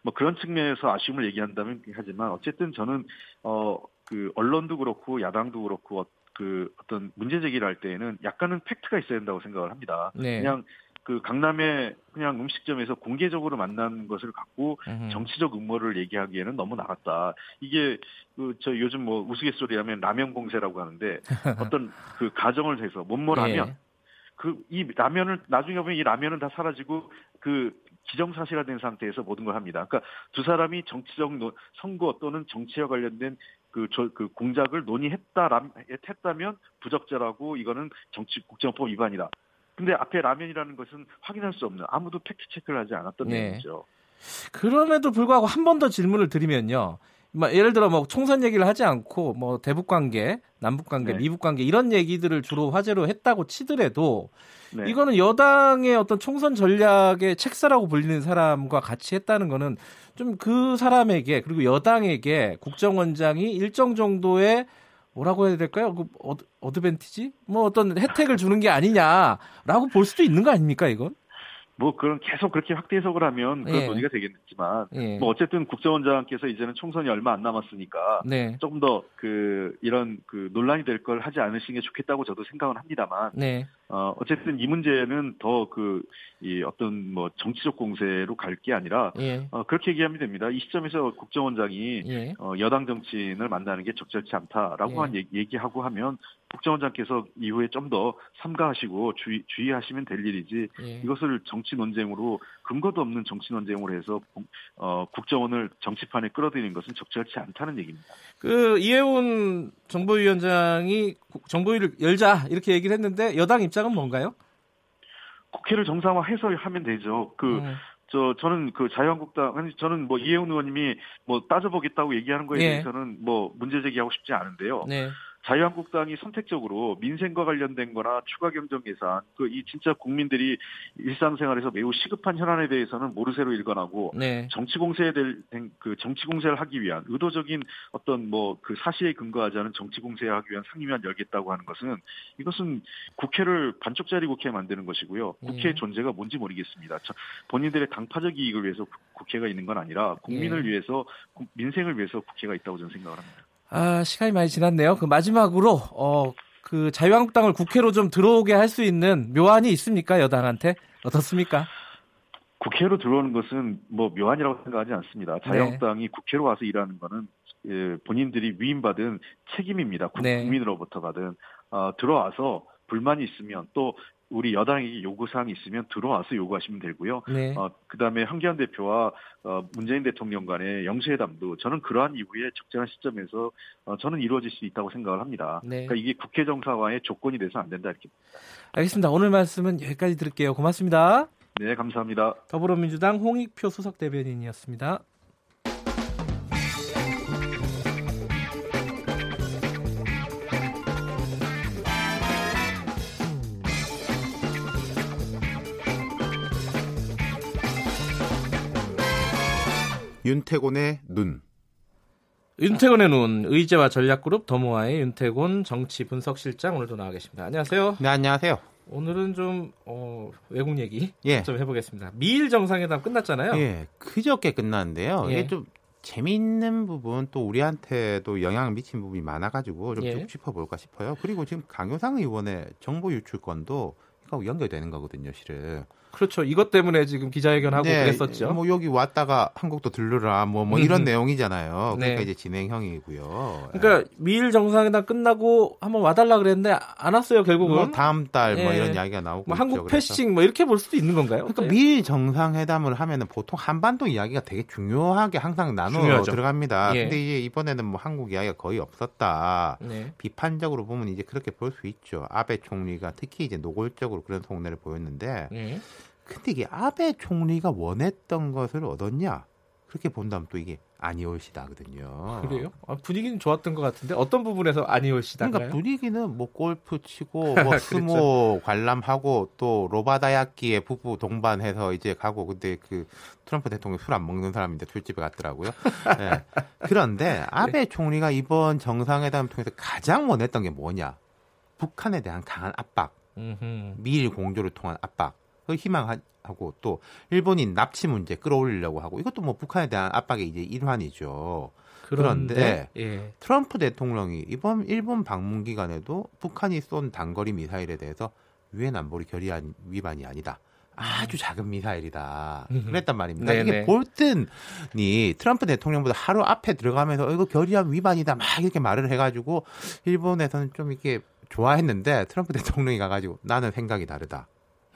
S9: 뭐 그런 측면에서 아쉬움을 얘기한다면 하지만 어쨌든 저는 어 그 언론도 그렇고 야당도 그렇고 그 어떤 문제 제기를 할 때에는 약간은 팩트가 있어야 된다고 생각을 합니다. 네. 그냥 그 강남의 그냥 음식점에서 공개적으로 만난 것을 갖고. 정치적 음모를 얘기하기에는 너무 나갔다. 이게 그 저 요즘 뭐 우스갯소리하면 라면 공세라고 하는데 어떤 그 가정을 해서 못몰하면 예. 그이 라면을 나중에 보면 이 라면은 다 사라지고 그 기정사실화 된 상태에서 모든 걸 합니다. 그러니까 두 사람이 정치적 선거 또는 정치와 관련된 그, 저, 그 공작을 논의했다, 했다면 부적절하고 이거는 정치 국정법 위반이다. 근데 앞에 라면이라는 것은 확인할 수 없는 아무도 팩트 체크를 하지 않았던 네. 내용이죠.
S2: 그럼에도 불구하고 한 번 더 질문을 드리면요. 뭐 예를 들어 뭐 총선 얘기를 하지 않고 뭐 대북 관계, 남북 관계, 네. 미북 관계 이런 얘기들을 주로 화제로 했다고 치더라도 네. 이거는 여당의 어떤 총선 전략의 책사라고 불리는 사람과 같이 했다는 거는 좀 그 사람에게 그리고 여당에게 국정원장이 일정 정도의 뭐라고 해야 될까요? 그 adv, advantage? 뭐 어떤 혜택을 주는 게 아니냐라고 볼 수도 있는 거 아닙니까, 이건?
S9: 뭐 그런 계속 그렇게 확대 해석을 하면 그런 예. 논의가 되겠지만 예. 뭐 어쨌든 국정원장께서 이제는 총선이 얼마 안 남았으니까 네. 조금 더 그 이런 그 논란이 될 걸 하지 않으시는 게 좋겠다고 저도 생각은 합니다만 네. 어 어쨌든 이 문제는 더 그 이 어떤 뭐 정치적 공세로 갈 게 아니라 예. 어 그렇게 얘기하면 됩니다. 이 시점에서 국정원장이 예. 어 여당 정치인을 만나는 게 적절치 않다라고 예. 한 얘기, 얘기하고 하면 국정원장께서 이후에 좀 더 삼가하시고 주의, 주의하시면 될 일이지 예. 이것을 정치 논쟁으로 근거도 없는 정치 논쟁으로 해서 어, 국정원을 정치판에 끌어들이는 것은 적절치 않다는 얘기입니다.
S2: 그 이해훈 정보위원장이 정보위를 열자 이렇게 얘기를 했는데 여당 입장은 뭔가요?
S9: 국회를 정상화해서 하면 되죠. 그 음. 저 저는 그 자유한국당 아니 저는 뭐 이해훈 의원님이 뭐 따져보겠다고 얘기하는 거에 예. 대해서는 뭐 문제 제기하고 싶지 않은데요. 네. 자유한국당이 선택적으로 민생과 관련된 거나 추가 경정 예산, 그 이 진짜 국민들이 일상생활에서 매우 시급한 현안에 대해서는 모르쇠로 일관하고 네. 정치 공세에 될그 정치 공세를 하기 위한 의도적인 어떤 뭐 그 사실에 근거하지 않은 정치 공세를 하기 위한 상임위원 열겠다고 하는 것은 이것은 국회를 반쪽짜리 국회 만드는 것이고요. 국회의 네. 존재가 뭔지 모르겠습니다. 본인들의 당파적 이익을 위해서 국회가 있는 건 아니라 국민을 네. 위해서 민생을 위해서 국회가 있다고 저는 생각을 합니다.
S2: 아, 시간이 많이 지났네요. 그 마지막으로 어, 그 자유한국당을 국회로 좀 들어오게 할 수 있는 묘안이 있습니까? 여당한테 어떻습니까?
S9: 국회로 들어오는 것은 뭐 묘안이라고 생각하지 않습니다. 자유한국당이 네. 국회로 와서 일하는 거는 예, 본인들이 위임받은 책임입니다. 네. 국민으로부터 받은 어, 들어와서 불만이 있으면 또 우리 여당이 요구사항이 있으면 들어와서 요구하시면 되고요. 네. 어, 그 다음에 한기환 대표와 어, 문재인 대통령 간의 영수회담도 저는 그러한 이후에 적절한 시점에서 어, 저는 이루어질 수 있다고 생각을 합니다. 네. 그러니까 이게 국회 정상화의 조건이 돼서 안 된다 이렇게.
S2: 알겠습니다. 오늘 말씀은 여기까지 들을게요. 고맙습니다.
S9: 네, 감사합니다.
S2: 더불어민주당 홍익표 수석 대변인이었습니다.
S10: 윤태곤의 눈.
S2: 윤태곤의 눈, 의제와 전략그룹 더모아의 윤태곤 정치 분석실장 오늘도 나와 계십니다. 안녕하세요.
S10: 네, 안녕하세요.
S2: 오늘은 좀 어, 외국 얘기 예. 좀 해보겠습니다. 미일 정상회담 끝났잖아요.
S10: 예, 그저께 끝났는데요. 예. 이게 좀 재미있는 부분 또 우리한테도 영향을 미친 부분이 많아가지고 좀쭉 예. 짚어볼까 싶어요. 그리고 지금 강효상 의원의 정보 유출 건도 이거 연결되는 거거든요, 실은.
S2: 그렇죠. 이것 때문에 지금 기자회견하고 네, 그랬었죠.
S10: 뭐 여기 왔다가 한국도 들르라 뭐, 뭐 이런 음. 내용이잖아요. 그러니까 네. 이제 진행형이고요.
S2: 그러니까 네. 미일 정상회담 끝나고 한번 와달라 그랬는데 안 왔어요 결국은.
S10: 뭐 다음 달뭐 네. 이런 이야기가 나오고 뭐
S2: 한국 패싱 뭐 이렇게 볼 수도 있는 건가요?
S10: 그러니까 미일 정상회담을 하면은 보통 한반도 이야기가 되게 중요하게 항상 나눠 중요하죠. 들어갑니다. 예. 근데 이제 이번에는 뭐 한국 이야기가 거의 없었다. 네. 비판적으로 보면 이제 그렇게 볼 수 있죠. 아베 총리가 특히 이제 노골적으로 그런 속내를 보였는데. 예. 근데 이게 아베 총리가 원했던 것을 얻었냐? 그렇게 본다면 또 이게 아니올시다거든요.
S2: 그래요? 아, 분위기는 좋았던 것 같은데 어떤 부분에서 아니올시다?
S10: 그러니까 분위기는 뭐 골프 치고 뭐 그렇죠. 스모 관람하고 또 로바다야끼의 부부 동반해서 이제 가고 근데 그 트럼프 대통령 술 안 먹는 사람인데 술집에 갔더라고요. 네. 그런데 아베 네. 총리가 이번 정상회담 통해서 가장 원했던 게 뭐냐? 북한에 대한 강한 압박, 미일 공조를 통한 압박. 그 희망하고 또 일본인 납치 문제 끌어올리려고 하고 이것도 뭐 북한에 대한 압박의 이제 일환이죠. 그런데, 그런데 예. 트럼프 대통령이 이번 일본 방문 기간에도 북한이 쏜 단거리 미사일에 대해서 유엔 안보리 결의안 위반이 아니다. 아주 작은 미사일이다. 그랬단 말입니다. 네네. 이게 볼튼이 트럼프 대통령보다 하루 앞에 들어가면서 어, 이거 결의안 위반이다 막 이렇게 말을 해가지고 일본에서는 좀 이렇게 좋아했는데 트럼프 대통령이 가가지고 나는 생각이 다르다.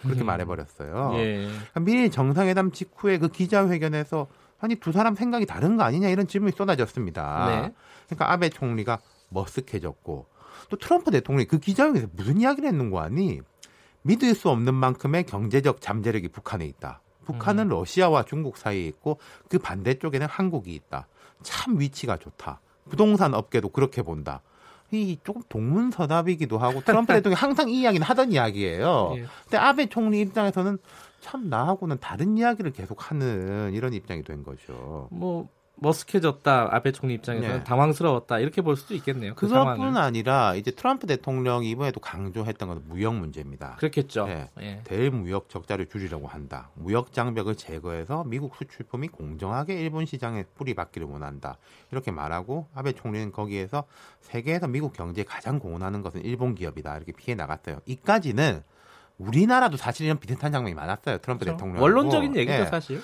S10: 그렇게 음. 말해버렸어요. 예. 그러니까 미일 정상회담 직후에 그 기자회견에서 아니 두 사람 생각이 다른 거 아니냐 이런 질문이 쏟아졌습니다. 네. 그러니까 아베 총리가 머쓱해졌고 또 트럼프 대통령이 그 기자회견에서 무슨 이야기를 했는 거 아니? 믿을 수 없는 만큼의 경제적 잠재력이 북한에 있다. 북한은 음. 러시아와 중국 사이에 있고 그 반대쪽에는 한국이 있다. 참 위치가 좋다. 부동산 업계도 그렇게 본다. 이 조금 동문서답이기도 하고 트럼프 대통령이 항상 이 이야기는 하던 이야기예요. 예. 근데 아베 총리 입장에서는 참 나하고는 다른 이야기를 계속 하는 이런 입장이 된 거죠.
S2: 뭐 머쓱해졌다 아베 총리 입장에서는 네. 당황스러웠다 이렇게 볼 수도 있겠네요.
S10: 그 그것뿐 아니라 이제 트럼프 대통령이 이번에도 강조했던 건 무역 문제입니다.
S2: 그렇겠죠. 네.
S10: 네. 대무역 적자를 줄이려고 한다. 무역 장벽을 제거해서 미국 수출품이 공정하게 일본 시장에 뿌리박기를 원한다. 이렇게 말하고 아베 총리는 거기에서 세계에서 미국 경제에 가장 공헌하는 것은 일본 기업이다. 이렇게 피해 나갔어요. 이까지는 우리나라도 사실 이런 비슷한 장면이 많았어요. 트럼프 그렇죠. 대통령.
S2: 원론적인 얘기죠, 네. 사실.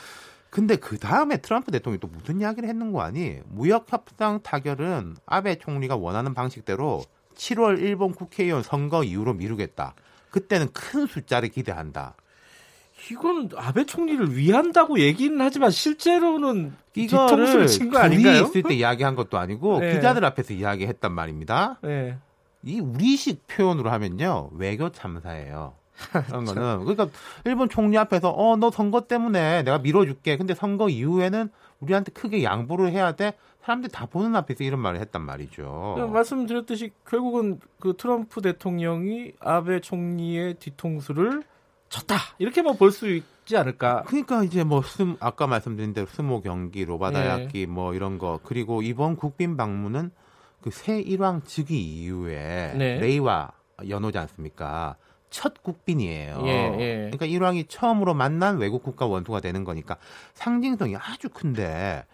S10: 근데 그 다음에 트럼프 대통령이 또 무슨 이야기를 했는 거 아니? 무역 협상 타결은 아베 총리가 원하는 방식대로 7월 일본 국회의원 선거 이후로 미루겠다. 그때는 큰 숫자를 기대한다.
S2: 이건 아베 총리를 위한다고 얘기는 하지만 실제로는 이거를 친거 아닌가요?
S10: 있을 때 이야기한 것도 아니고 네. 기자들 앞에서 이야기했단 말입니다. 네. 이 우리식 표현으로 하면요 외교 참사예요. 그런 거는 그러니까 일본 총리 앞에서 어 너 선거 때문에 내가 밀어줄게. 근데 선거 이후에는 우리한테 크게 양보를 해야 돼. 사람들이 다 보는 앞에서 이런 말을 했단 말이죠.
S2: 말씀드렸듯이 결국은 그 트럼프 대통령이 아베 총리의 뒤통수를 쳤다 이렇게만 볼 수 있지 않을까?
S10: 그러니까 이제 뭐 스, 아까 말씀드린 대로 스모 경기, 로바다야끼 네. 뭐 이런 거 그리고 이번 국빈 방문은 그 새 일왕 즉위 이후에 네. 레이와 연호지 않습니까? 첫 국빈이에요. 예, 예. 그러니까 일왕이 처음으로 만난 외국 국가 원수가 되는 거니까 상징성이 아주 큰데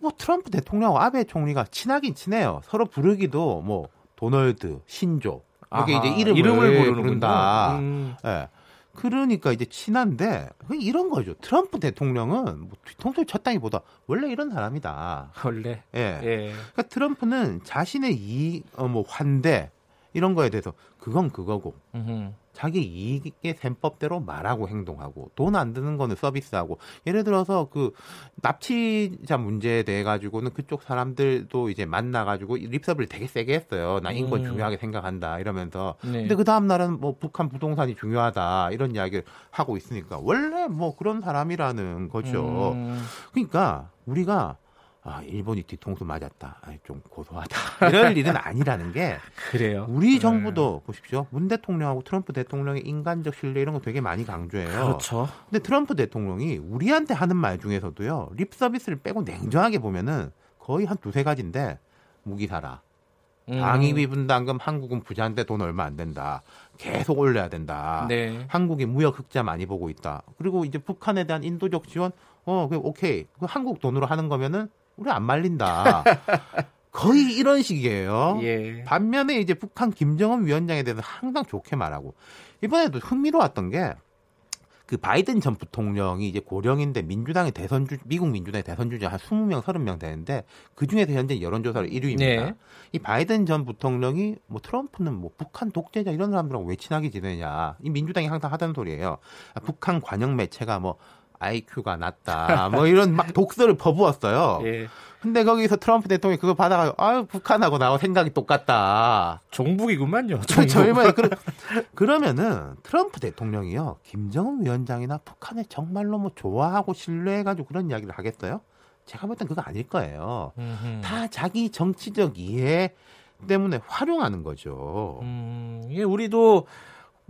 S10: 뭐 트럼프 대통령하고 아베 총리가 친하긴 친해요. 서로 부르기도 뭐 도널드, 신조 이게 이제 이름을, 이름을 부른다. 음. 예. 그러니까 이제 친한데 이런 거죠. 트럼프 대통령은 뭐 뒤통수를 쳤다기보다 원래 이런 사람이다.
S2: 원래.
S10: 예. 예. 그러니까 트럼프는 자신의 이 어, 뭐 환대 이런 거에 대해서 그건 그거고 음흠. 자기 이익의 셈법대로 말하고 행동하고 돈 안 드는 거는 서비스하고 예를 들어서 그 납치자 문제에 대해 가지고는 그쪽 사람들도 이제 만나 가지고 립서비를 되게 세게 했어요. 나 인권 음. 중요하게 생각한다 이러면서 네. 근데 그 다음 날은 뭐 북한 부동산이 중요하다 이런 이야기를 하고 있으니까 원래 뭐 그런 사람이라는 거죠. 음. 그러니까 우리가 아, 일본이 뒤통수 맞았다. 아, 좀 고소하다. 이럴 일은 아니라는 게
S2: 그래요.
S10: 우리 네. 정부도 네. 보십시오. 문 대통령하고 트럼프 대통령의 인간적 신뢰 이런 거 되게 많이 강조해요.
S2: 그렇죠.
S10: 근데 트럼프 대통령이 우리한테 하는 말 중에서도요. 립 서비스를 빼고 냉정하게 보면은 거의 한 두세 가지인데 무기 사라. 음. 방위비 분담금 한국은 부자인데 돈 얼마 안 된다. 계속 올려야 된다. 네. 한국이 무역 흑자 많이 보고 있다. 그리고 이제 북한에 대한 인도적 지원 어, 그 오케이. 그 한국 돈으로 하는 거면은 우리 안 말린다. 거의 이런 식이에요. 예. 반면에 이제 북한 김정은 위원장에 대해서 항상 좋게 말하고 이번에도 흥미로웠던 게 그 바이든 전 부통령이 이제 고령인데 민주당의 대선 주 미국 민주당의 대선 주자 한 20명, 30명 되는데 그 중에서 현재 여론조사로 1위입니다. 네. 이 바이든 전 부통령이 뭐 트럼프는 뭐 북한 독재자 이런 사람들하고 왜 친하게 지내냐. 이 민주당이 항상 하던 소리예요. 북한 관영 매체가 뭐 IQ가 낮다. 뭐 이런 막 독서를 퍼부었어요. 예. 근데 거기서 트럼프 대통령이 그거 받아가지고 아유 북한하고 나하고 생각이 똑같다.
S2: 종북이구만요.
S10: 그렇죠. 그러, 그러면은 트럼프 대통령이요 김정은 위원장이나 북한을 정말로 뭐 좋아하고 신뢰해가지고 그런 이야기를 하겠어요? 제가 볼 땐 그거 아닐 거예요. 음흠. 다 자기 정치적 이해 때문에 활용하는 거죠.
S2: 음, 이게 우리도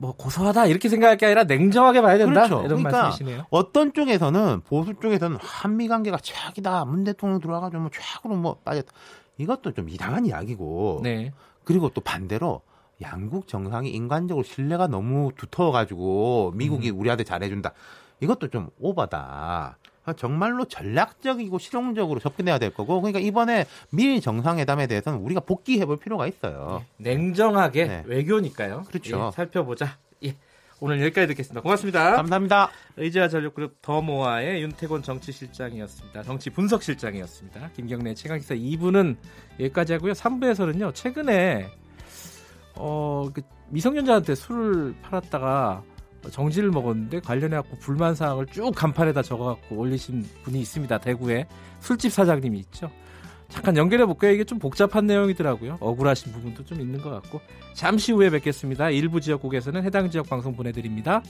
S2: 뭐 고소하다 이렇게 생각할 게 아니라 냉정하게 봐야 된다 그렇죠. 이런 그러니까 말씀이시네요.
S10: 어떤 쪽에서는 보수 쪽에서는 한미 관계가 최악이다. 문 대통령 들어와가지고 뭐 최악으로 뭐 빠졌다. 이것도 좀 이상한 이야기고. 네. 그리고 또 반대로 양국 정상이 인간적으로 신뢰가 너무 두터워가지고 미국이 음. 우리한테 잘해준다. 이것도 좀 오바다. 정말로 전략적이고 실용적으로 접근해야 될 거고 그러니까 이번에 미일 정상회담에 대해서는 우리가 복귀해 볼 필요가 있어요.
S2: 네, 냉정하게 네. 외교니까요.
S10: 그렇죠.
S2: 예, 살펴보자. 예. 오늘 여기까지 듣겠습니다. 고맙습니다.
S10: 감사합니다.
S2: 의지와 전력그룹 더모아의 윤태곤 정치실장이었습니다. 정치 분석실장이었습니다. 김경래 최강기사 2부는 여기까지 하고요. 3부에서는요. 최근에 어, 그 미성년자한테 술을 팔았다가 정지를 먹었는데 관련해갖고 불만 사항을 쭉 간판에다 적어갖고 올리신 분이 있습니다. 대구에 술집 사장님이 있죠. 잠깐 연결해 볼까요? 이게 좀 복잡한 내용이더라고요. 억울하신 부분도 좀 있는 것 같고 잠시 후에 뵙겠습니다. 일부 지역국에서는 해당 지역 방송 보내드립니다.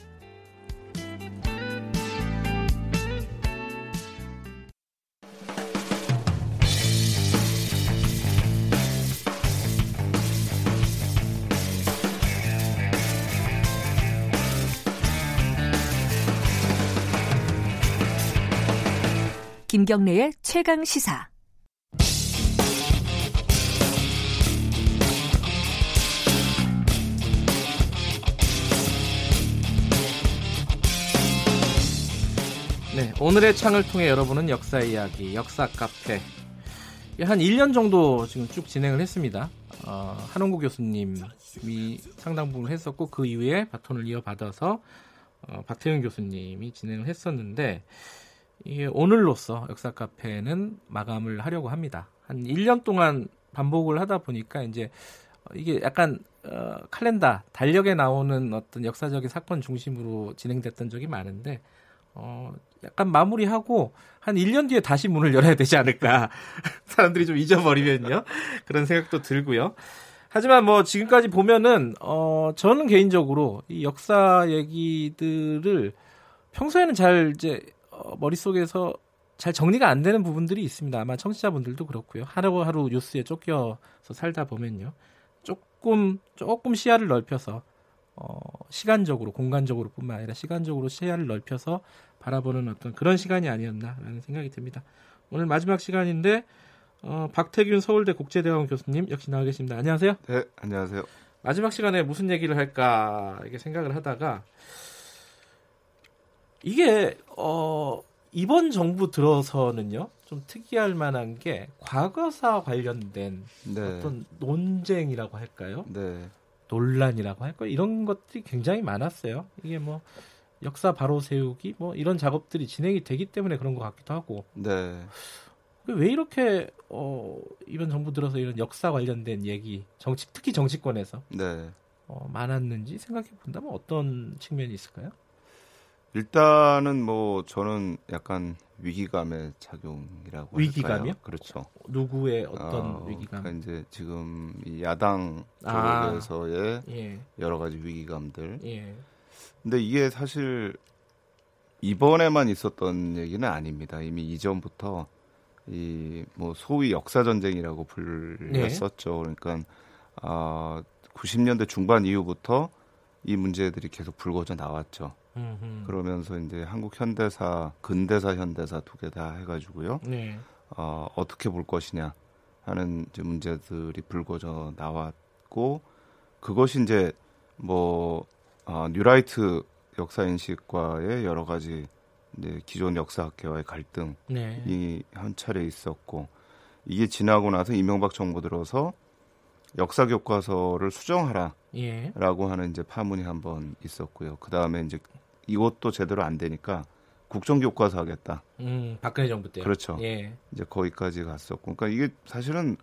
S7: 김경래의 최강 시사.
S2: 네, 오늘의 창을 통해 여러분은 역사 이야기, 역사 카페 한 1년 정도 지금 쭉 진행을 했습니다. 어, 한홍구 교수님이 상당 부분 했었고 그 이후에 바톤을 이어받아서 어, 박태윤 교수님이 진행을 했었는데 이게 오늘로써 역사 카페는 마감을 하려고 합니다. 한 1년 동안 반복을 하다 보니까 이제 이게 약간 어, 칼렌다 달력에 나오는 어떤 역사적인 사건 중심으로 진행됐던 적이 많은데 어, 약간 마무리하고 한 1년 뒤에 다시 문을 열어야 되지 않을까. 사람들이 좀 잊어버리면요. 그런 생각도 들고요. 하지만 뭐 지금까지 보면은 어 저는 개인적으로 이 역사 얘기들을 평소에는 잘 이제 어, 머릿속에서 잘 정리가 안 되는 부분들이 있습니다. 아마 청취자분들도 그렇고요. 하루하루 뉴스에 쫓겨서 살다 보면요. 조금 조금 시야를 넓혀서 어, 시간적으로 공간적으로뿐만 아니라 시간적으로 시야를 넓혀서 바라보는 어떤 그런 시간이 아니었나라는 생각이 듭니다. 오늘 마지막 시간인데 어, 박태균 서울대 국제대학원 교수님 역시 나와 계십니다. 안녕하세요.
S11: 네, 안녕하세요.
S2: 마지막 시간에 무슨 얘기를 할까 이렇게 생각을 하다가 이게 어 이번 정부 들어서는요 좀 특이할 만한 게 과거사 관련된 네. 어떤 논쟁이라고 할까요? 네. 논란이라고 할까요? 이런 것들이 굉장히 많았어요. 이게 뭐 역사 바로 세우기 뭐 이런 작업들이 진행이 되기 때문에 그런 것 같기도 하고. 네. 왜 이렇게 어 이번 정부 들어서 이런 역사 관련된 얘기 정치 특히 정치권에서 네. 어, 많았는지 생각해 본다면 어떤 측면이 있을까요?
S11: 일단은 뭐 저는 약간 위기감의 작용이라고
S2: 위기감이요?
S11: 할까요? 그렇죠.
S2: 누구의 어떤 어, 위기감?
S11: 그러니까 이제 지금 이 야당 아, 쪽에서의 예. 여러 가지 위기감들. 예. 근데 이게 사실 이번에만 있었던 얘기는 아닙니다. 이미 이전부터 이 뭐 소위 역사 전쟁이라고 불렸었죠. 네. 그러니까 아 90년대 중반 이후부터 이 문제들이 계속 불거져 나왔죠. 음흠. 그러면서 이제 한국 현대사, 근대사, 현대사 두 개 다 해가지고요. 네. 어, 어떻게 볼 것이냐 하는 이제 문제들이 불거져 나왔고 그것이 이제 뭐 어, 뉴라이트 역사 인식과의 여러 가지 이제 기존 역사학계와의 갈등이 네. 한 차례 있었고 이게 지나고 나서 이명박 정부 들어서 역사 교과서를 수정하라라고 예. 하는 이제 파문이 한 번 있었고요. 그 다음에 이제 이것도 제대로 안 되니까 국정 교과서 하겠다.
S2: 음, 박근혜 정부 때.
S11: 그렇죠. 예. 이제 거기까지 갔었고, 그러니까 이게 사실은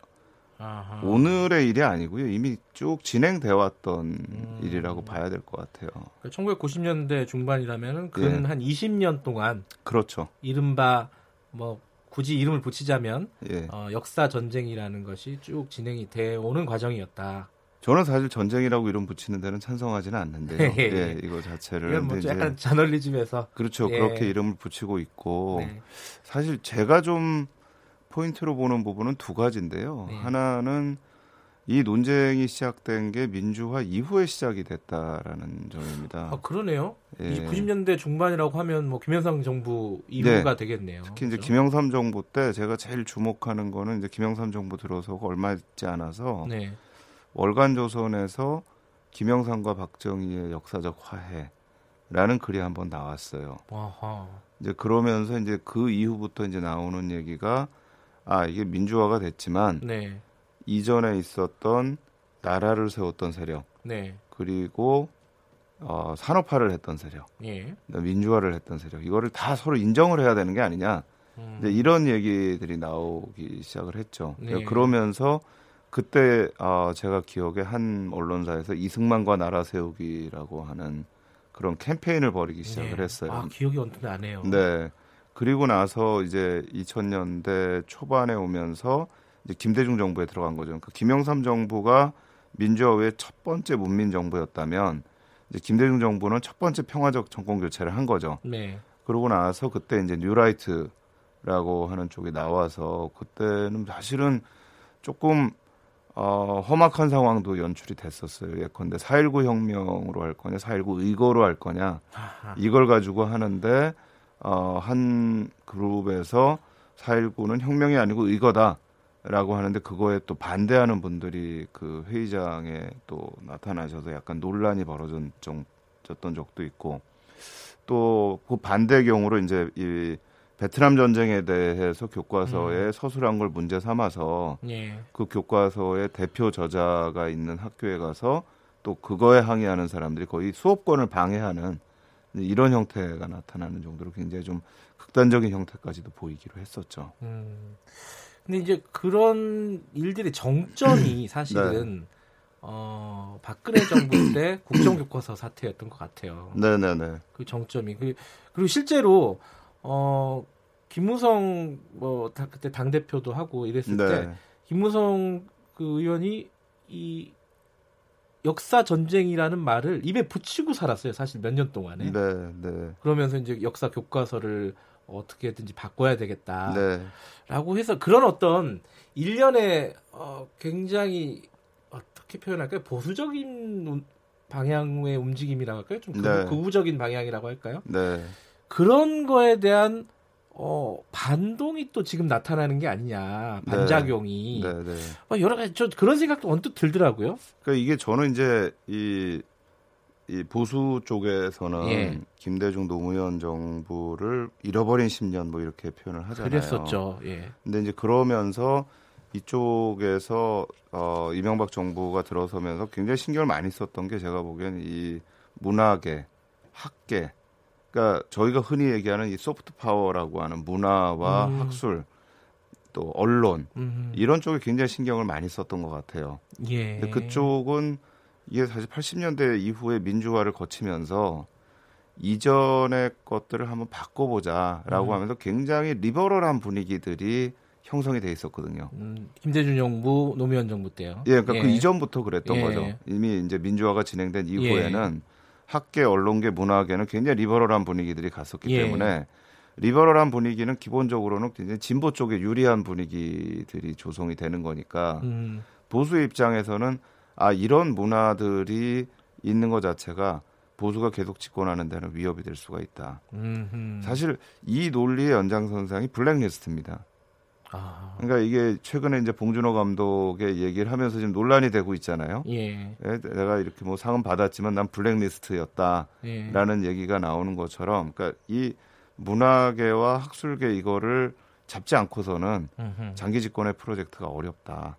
S11: 아하. 오늘의 일이 아니고요. 이미 쭉 진행돼 왔던 음. 일이라고 봐야 될 것 같아요.
S2: 1990년대 그러니까 중반이라면은 근한 예. 20년 동안
S11: 그렇죠.
S2: 이른바 뭐 굳이 이름을 붙이자면 예. 어, 역사 전쟁이라는 것이 쭉 진행이 돼 오는 과정이었다.
S11: 저는 사실 전쟁이라고 이름 붙이는 데는 찬성하지는 않는데요. 예, 이거 자체를.
S2: 이건 뭐 약간 저널리즘에서
S11: 그렇죠. 예. 그렇게 이름을 붙이고 있고 네. 사실 제가 좀 포인트로 보는 부분은 두 가지인데요. 네. 하나는 이 논쟁이 시작된 게 민주화 이후에 시작이 됐다라는 점입니다.
S2: 아, 그러네요. 예. 90년대 중반이라고 하면 뭐 김영삼 정부 이후가 네. 되겠네요.
S11: 특히 이제 그렇죠? 김영삼 정부 때 제가 제일 주목하는 거는 이제 김영삼 정부 들어서 얼마 있지 않아서 네. 월간 조선에서 김영삼과 박정희의 역사적 화해라는 글이 한번 나왔어요. 아하. 이제 그러면서 이제 그 이후부터 이제 나오는 얘기가 아 이게 민주화가 됐지만 네. 이전에 있었던 나라를 세웠던 세력, 네. 그리고 어, 산업화를 했던 세력, 예. 민주화를 했던 세력, 이거를 다 서로 인정을 해야 되는 게 아니냐. 음. 이제 이런 얘기들이 나오기 시작을 했죠. 네. 그러면서 그때 어, 제가 기억에 한 언론사에서 이승만과 나라 세우기라고 하는 그런 캠페인을 벌이기 시작을 네. 했어요.
S2: 아, 기억이 언뜻 나네요.
S11: 네. 그리고 나서 이제 2000년대 초반에 오면서 이제 김대중 정부에 들어간 거죠. 그 김영삼 정부가 민주화 후에 첫 번째 문민 정부였다면 이제 김대중 정부는 첫 번째 평화적 정권 교체를 한 거죠. 네. 그러고 나서 그때 이제 뉴라이트라고 하는 쪽이 나와서 그때는 사실은 조금 어, 험악한 상황도 연출이 됐었어요. 예컨대 4.19 혁명으로 할 거냐, 4.19 의거로 할 거냐. 이걸 가지고 하는데, 어, 한 그룹에서 4.19는 혁명이 아니고 의거다. 라고 하는데 그거에 또 반대하는 분들이 그 회의장에 또 나타나셔서 약간 논란이 벌어졌던 적도 있고 또 그 반대 경우로 이제 이 베트남 전쟁에 대해서 교과서에 음. 서술한 걸 문제 삼아서 예. 그 교과서의 대표 저자가 있는 학교에 가서 또 그거에 항의하는 사람들이 거의 수업권을 방해하는 이런 형태가 나타나는 정도로 굉장히 좀 극단적인 형태까지도 보이기로 했었죠. 음.
S2: 근데 이제 그런 일들의 정점이 사실은 네. 어, 박근혜 정부 때 국정교과서 사태였던 것 같아요.
S11: 네네네.
S2: 그 정점이 그, 그리고 실제로 어 김무성 뭐 다, 그때 당 대표도 하고 이랬을 네. 때 김무성 그 의원이 이 역사 전쟁이라는 말을 입에 붙이고 살았어요. 사실 몇 년 동안에. 네, 네. 그러면서 이제 역사 교과서를 어떻게든지 바꿔야 되겠다라고 네. 해서 그런 어떤 일련의 어, 굉장히 어떻게 표현할까요? 보수적인 방향의 움직임이라고 할까요? 좀 네. 극우적인 방향이라고 할까요? 네. 그런 거에 대한 어, 반동이 또 지금 나타나는 게 아니냐 반작용이 네. 네, 네. 어, 여러 가지 저 그런 생각도 언뜻 들더라고요.
S11: 그러니까 이게 저는 이제 이, 이 보수 쪽에서는 예. 김대중 노무현 정부를 잃어버린 10년 뭐 이렇게 표현을 하잖아요.
S2: 그랬었죠. 예.
S11: 근데 이제 그러면서 이쪽에서 어, 이명박 정부가 들어서면서 굉장히 신경을 많이 썼던 게 제가 보기엔 이 문화계, 학계 그러니까 저희가 흔히 얘기하는 이 soft power라고 하는 문화와 음. 학술 또 언론 음. 이런 쪽에 굉장히 신경을 많이 썼던 것 같아요. 예. 근데 그쪽은 이게 사실 80년대 이후에 민주화를 거치면서 이전의 것들을 한번 바꿔보자라고 음. 하면서 굉장히 리버럴한 분위기들이 형성이 돼 있었거든요. 음,
S2: 김대중 정부, 노무현 정부 때요.
S11: 예, 그러니까 그 예. 그 이전부터 그랬던 예. 거죠. 이미 이제 민주화가 진행된 이후에는 예. 학계, 언론계, 문화계는 굉장히 리버럴한 분위기들이 갔었기 예. 때문에 리버럴한 분위기는 기본적으로는 굉장히 진보 쪽에 유리한 분위기들이 조성이 되는 거니까 음. 보수 입장에서는 아 이런 문화들이 있는 것 자체가 보수가 계속 집권하는 데는 위협이 될 수가 있다. 음흠. 사실 이 논리의 연장선상이 블랙리스트입니다. 아. 그러니까 이게 최근에 이제 봉준호 감독의 얘기를 하면서 지금 논란이 되고 있잖아요. 예. 예 내가 이렇게 뭐 상은 받았지만 난 블랙리스트였다라는 예. 얘기가 나오는 것처럼, 그러니까 이 문화계와 학술계 이거를 잡지 않고서는 음흠. 장기 집권의 프로젝트가 어렵다.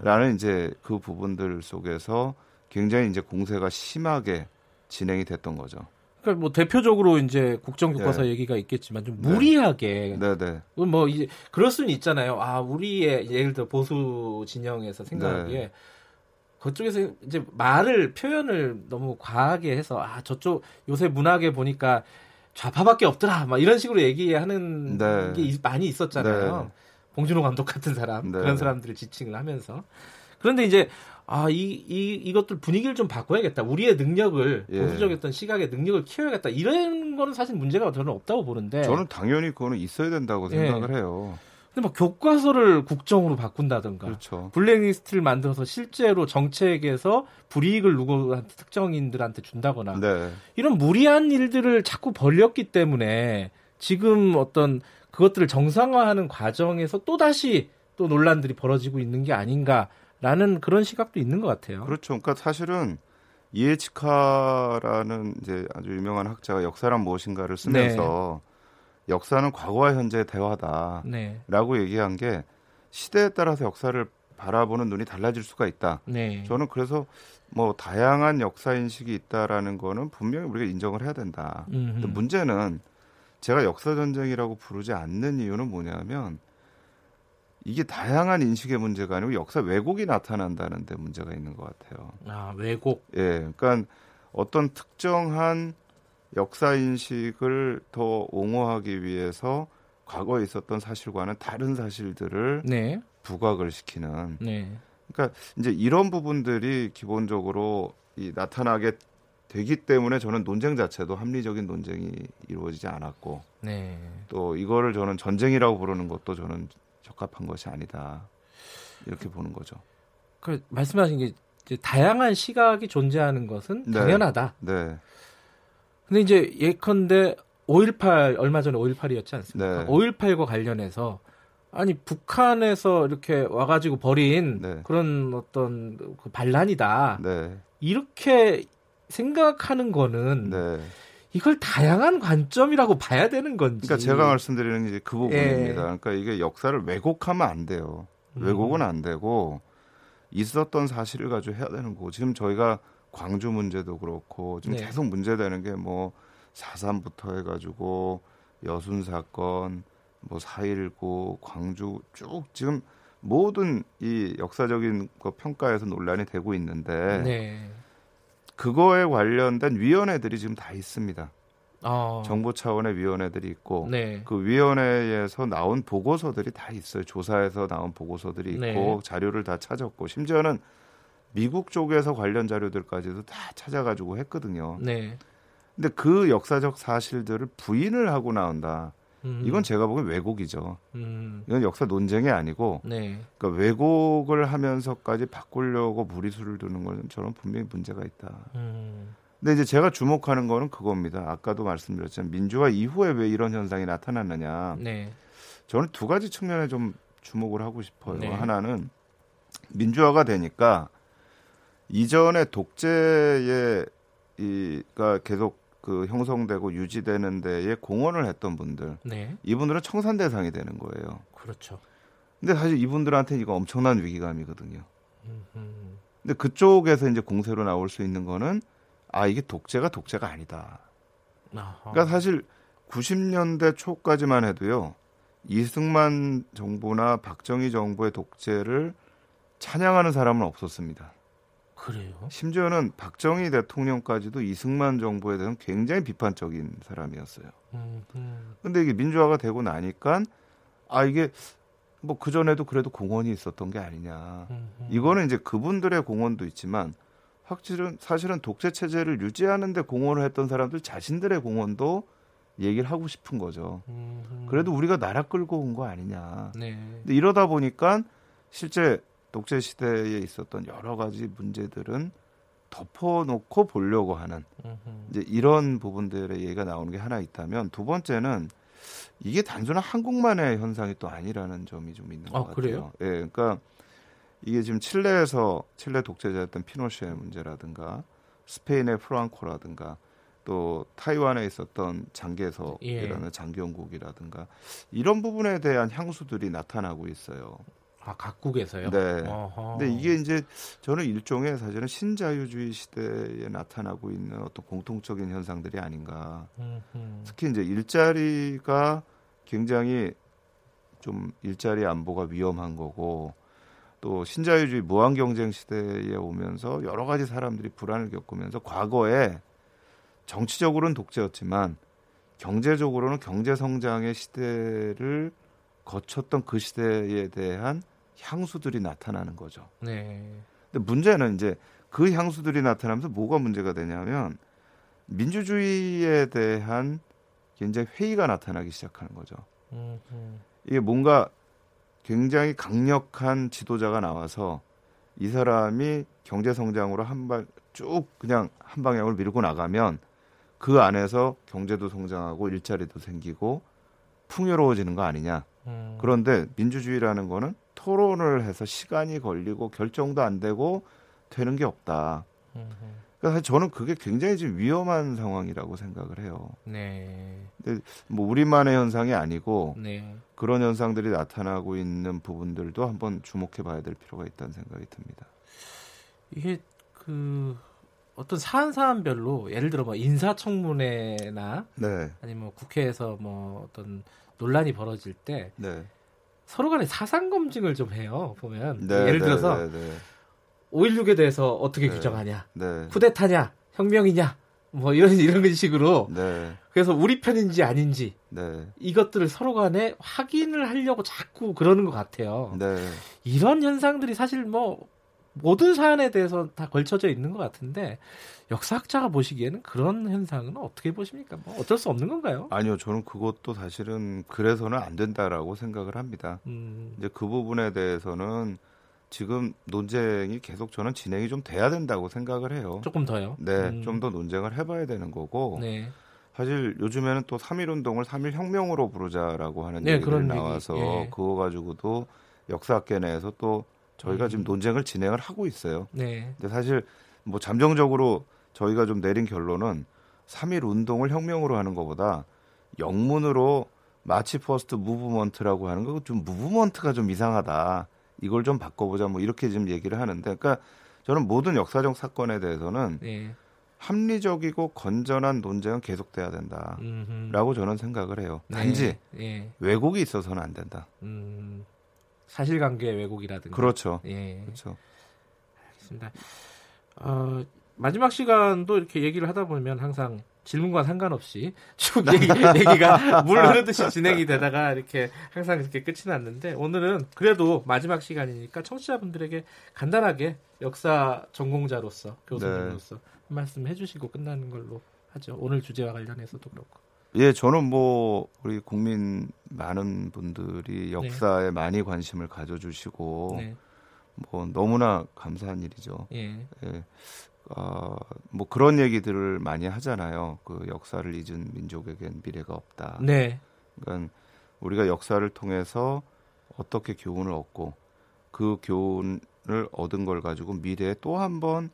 S11: 라는 이제 그 부분들 속에서 굉장히 이제 공세가 심하게 진행이 됐던 거죠.
S2: 그러니까 뭐 대표적으로 이제 국정 교과서 네. 얘기가 있겠지만 좀 네. 무리하게 네, 네. 뭐 이제 그럴 수는 있잖아요. 아 우리의 예를 들어 보수 진영에서 생각하기에 네. 그쪽에서 이제 말을 표현을 너무 과하게 해서 아 저쪽 요새 문학에 보니까 좌파밖에 없더라 막 이런 식으로 얘기하는 네. 게 많이 있었잖아요. 네. 봉준호 감독 같은 사람 그런 사람들을 지칭을 하면서 그런데 이제 아, 이, 이, 이것들 분위기를 좀 바꿔야겠다. 우리의 능력을, 예. 보수적이었던 시각의 능력을 키워야겠다. 이런 거는 사실 문제가 저는 없다고 보는데.
S11: 저는 당연히 그거는 있어야 된다고 예. 생각을 해요.
S2: 근데 뭐 교과서를 국정으로 바꾼다든가. 그렇죠. 블랙리스트를 만들어서 실제로 정책에서 불이익을 누구한테 특정인들한테 준다거나. 네. 이런 무리한 일들을 자꾸 벌렸기 때문에 지금 어떤 그것들을 정상화하는 과정에서 또 다시 또 논란들이 벌어지고 있는 게 아닌가. 라는 그런 시각도 있는 것 같아요.
S11: 그렇죠. 그러니까 사실은 이에치카라는 이제 아주 유명한 학자가 역사란 무엇인가를 쓰면서 네. 역사는 과거와 현재의 대화다라고 네. 얘기한 게 시대에 따라서 역사를 바라보는 눈이 달라질 수가 있다. 네. 저는 그래서 뭐 다양한 역사 인식이 있다라는 거는 분명히 우리가 인정을 해야 된다. 문제는 제가 역사 전쟁이라고 부르지 않는 이유는 뭐냐면 이게 다양한 인식의 문제가 아니고 역사 왜곡이 나타난다는 데 문제가 있는 것 같아요.
S2: 아, 왜곡?
S11: 예. 그러니까 어떤 특정한 역사 인식을 더 옹호하기 위해서 과거에 있었던 사실과는 다른 사실들을 네. 부각을 시키는. 네. 그러니까 이제 이런 부분들이 기본적으로 이 나타나게 되기 때문에 저는 논쟁 자체도 합리적인 논쟁이 이루어지지 않았고 네. 또 이거를 저는 전쟁이라고 부르는 것도 저는 적합한 것이 아니다. 이렇게 보는 거죠.
S2: 그 말씀하신 게 이제 다양한 시각이 존재하는 것은 네. 당연하다. 네. 근데 이제 예컨대 5.18 얼마 전에 5.18이었지 않습니까? 네. 5.18과 관련해서 아니 북한에서 이렇게 와가지고 벌인 네. 그런 어떤 그 반란이다. 네. 이렇게 생각하는 거는 네. 이걸 다양한 관점이라고 봐야 되는 건지.
S11: 그러니까 제가 말씀드리는 게그 부분입니다. 예. 그러니까 이게 역사를 왜곡하면 안 돼요. 음. 왜곡은 안 되고 있었던 사실을 가지고 해야 되는 거고 지금 저희가 광주 문제도 그렇고 지금 네. 계속 문제되는 게 뭐 사삼부터 해가지고 여순 사건, 뭐4.19 광주 쭉 지금 모든 이 역사적인 거 평가에서 논란이 되고 있는데 네. 그거에 관련된 위원회들이 지금 다 있습니다. 어. 정부 차원의 위원회들이 있고 네. 그 위원회에서 나온 보고서들이 다 있어요. 조사에서 나온 보고서들이 있고 네. 자료를 다 찾았고 심지어는 미국 쪽에서 관련 자료들까지도 다 찾아가지고 했거든요. 네. 근데 그 역사적 사실들을 부인을 하고 나온다. 음. 이건 제가 보기엔 왜곡이죠. 음. 이건 역사 논쟁이 아니고 네. 그러니까 왜곡을 하면서까지 바꾸려고 무리수를 두는 건 저는 분명히 문제가 있다. 음. 근데 이제 제가 주목하는 거는 그겁니다. 아까도 말씀드렸지만 민주화 이후에 왜 이런 현상이 나타났느냐. 네. 저는 두 가지 측면에 좀 주목을 하고 싶어요. 네. 하나는 민주화가 되니까 이전에 독재의 이가 계속 그 형성되고 유지되는 데에 공헌을 했던 분들 네. 이분들은 청산 대상이 되는 거예요.
S2: 그렇죠.
S11: 근데 사실 이분들한테 이거 엄청난 위기감이거든요. 음흠. 근데 그쪽에서 이제 공세로 나올 수 있는 거는 아 이게 독재가 독재가 아니다. 아하. 그러니까 사실 90년대 초까지만 해도요. 이승만 정부나 박정희 정부의 독재를 찬양하는 사람은 없었습니다.
S2: 그래요?
S11: 심지어는 박정희 대통령까지도 이승만 정부에 대한 굉장히 비판적인 사람이었어요. 음, 음. 근데 이게 민주화가 되고 나니까 아 이게 뭐 그전에도 그래도 공헌이 있었던 게 아니냐. 음, 음. 이거는 이제 그분들의 공헌도 있지만 확실은 사실은 독재 체제를 유지하는 데 공헌을 했던 사람들 자신들의 공헌도 얘기를 하고 싶은 거죠. 음, 음. 그래도 우리가 나라 끌고 온 거 아니냐. 네. 근데 이러다 보니까 실제 독재 시대에 있었던 여러 가지 문제들은 덮어놓고 보려고 하는 이제 이런 부분들의 얘기가 나오는 게 하나 있다면 두 번째는 이게 단순한 한국만의 현상이 또 아니라는 점이 좀 있는 것 아, 같아요.
S2: 그래요?
S11: 예, 그러니까 이게 지금 칠레에서 칠레 독재자였던 피노시의 문제라든가 스페인의 프랑코라든가 또 타이완에 있었던 장개석이라는 예. 장경국이라든가 이런 부분에 대한 향수들이 나타나고 있어요.
S2: 아 각국에서요?
S11: 네. 어허. 근데 이게 이제 저는 일종의 사실은 신자유주의 시대에 나타나고 있는 어떤 공통적인 현상들이 아닌가. 음흠. 특히 이제 일자리가 굉장히 좀 일자리 안보가 위험한 거고 또 신자유주의 무한 경쟁 시대에 오면서 여러 가지 사람들이 불안을 겪으면서 과거에 정치적으로는 독재였지만 경제적으로는 경제 성장의 시대를 거쳤던 그 시대에 대한 향수들이 나타나는 거죠. 네. 근데 문제는 이제 그 향수들이 나타나면서 뭐가 문제가 되냐면 민주주의에 대한 굉장히 회의가 나타나기 시작하는 거죠. 이게 뭔가 굉장히 강력한 지도자가 나와서 이 사람이 경제 성장으로 한 발 쭉 그냥 한 방향을 밀고 나가면 그 안에서 경제도 성장하고 일자리도 생기고 풍요로워지는 거 아니냐. 음. 그런데 민주주의라는 거는 토론을 해서 시간이 걸리고 결정도 안 되고 되는 게 없다. 음. 그래서 저는 그게 굉장히 좀 위험한 상황이라고 생각을 해요. 네. 근데 뭐 우리만의 현상이 아니고 네. 그런 현상들이 나타나고 있는 부분들도 한번 주목해 봐야 될 필요가 있다는 생각이 듭니다.
S2: 이게 그 어떤 사안 사안별로 예를 들어 뭐 인사청문회나 네. 아니면 뭐 국회에서 뭐 어떤 논란이 벌어질 때 네. 서로 간에 사상 검증을 좀 해요. 보면. 네, 예를 네, 들어서 네, 네. 5.16에 대해서 어떻게 규정하냐, 쿠데타냐, 혁명이냐, 뭐 이런 이런 식으로. 그래서 우리 편인지 아닌지 이것들을 서로 간에 확인을 하려고 자꾸 그러는 것 같아요. 이런 현상들이 사실 뭐 모든 사안에 대해서 다 걸쳐져 있는 것 같은데 역사학자가 보시기에는 그런 현상은 어떻게 보십니까? 뭐 어쩔 수 없는 건가요?
S11: 아니요, 저는 그것도 사실은 그래서는 안 된다라고 생각을 합니다. 음. 이제 그 부분에 대해서는 지금 논쟁이 계속 저는 진행이 좀 돼야 된다고 생각을 해요.
S2: 조금 더요?
S11: 네, 음. 좀더 논쟁을 해봐야 되는 거고. 네. 사실 요즘에는 또3.1 운동을 3.1 혁명으로 부르자라고 하는 네, 얘기들이 나와서 얘기. 예. 그거 가지고도 역사학계 내에서 또 저희가 음. 지금 논쟁을 진행을 하고 있어요. 네. 근데 사실 뭐 잠정적으로 저희가 좀 내린 결론은 3.1 운동을 혁명으로 하는 것보다 영문으로 March First Movement라고 하는 거 좀 movement가 좀 이상하다. 이걸 좀 바꿔보자 뭐 이렇게 지금 얘기를 하는데 그러니까 저는 모든 역사적 사건에 대해서는 네. 합리적이고 건전한 논쟁은 계속돼야 된다라고. 저는 생각을 해요. 네. 단지 네. 왜곡이 있어서는 안 된다. 음.
S2: 사실관계 왜곡이라든가.
S11: 그렇죠. 예. 그렇죠.
S2: 알겠습니다. 어, 마지막 시간도 이렇게 얘기를 하다 보면 항상 질문과 상관없이 쭉 얘기, 얘기가 물 흐르듯이 진행이 되다가 이렇게 항상 이렇게 끝이 났는데 오늘은 그래도 마지막 시간이니까 청취자분들에게 간단하게 역사 전공자로서 교수님으로서 네. 한 말씀 해 주시고 끝나는 걸로 하죠. 오늘 주제와 관련해서도 그렇고.
S11: 예, 저는 뭐 우리 국민 많은 분들이 네. 역사에 네. 많이 관심을 가져주시고 네. 뭐 너무나 감사한 일이죠. 예. 예. 어, 뭐 그런 얘기들을 많이 하잖아요. 그 역사를 잊은 민족에겐 미래가 없다. 네. 그러니까 우리가 역사를 통해서 어떻게 교훈을 얻고 그 교훈을 얻은 걸 가지고 미래에 또 한 번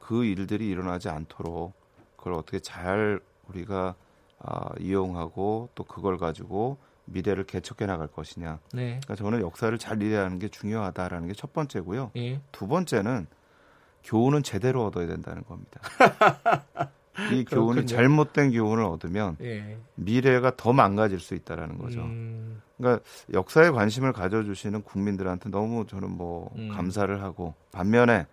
S11: 그 일들이 일어나지 않도록 그걸 어떻게 잘 우리가 아, 이용하고 또 그걸 가지고 미래를 개척해 나갈 것이냐. 네. 그러니까 저는 역사를 잘 이해하는 게 중요하다라는 게 첫 번째고요. 예. 두 번째는 교훈은 제대로 얻어야 된다는 겁니다. 이 교훈이 잘못된 교훈을 얻으면 예. 미래가 더 망가질 수 있다라는 거죠. 음. 그러니까 역사에 관심을 가져주시는 국민들한테 너무 저는 뭐 음. 감사를 하고 반면에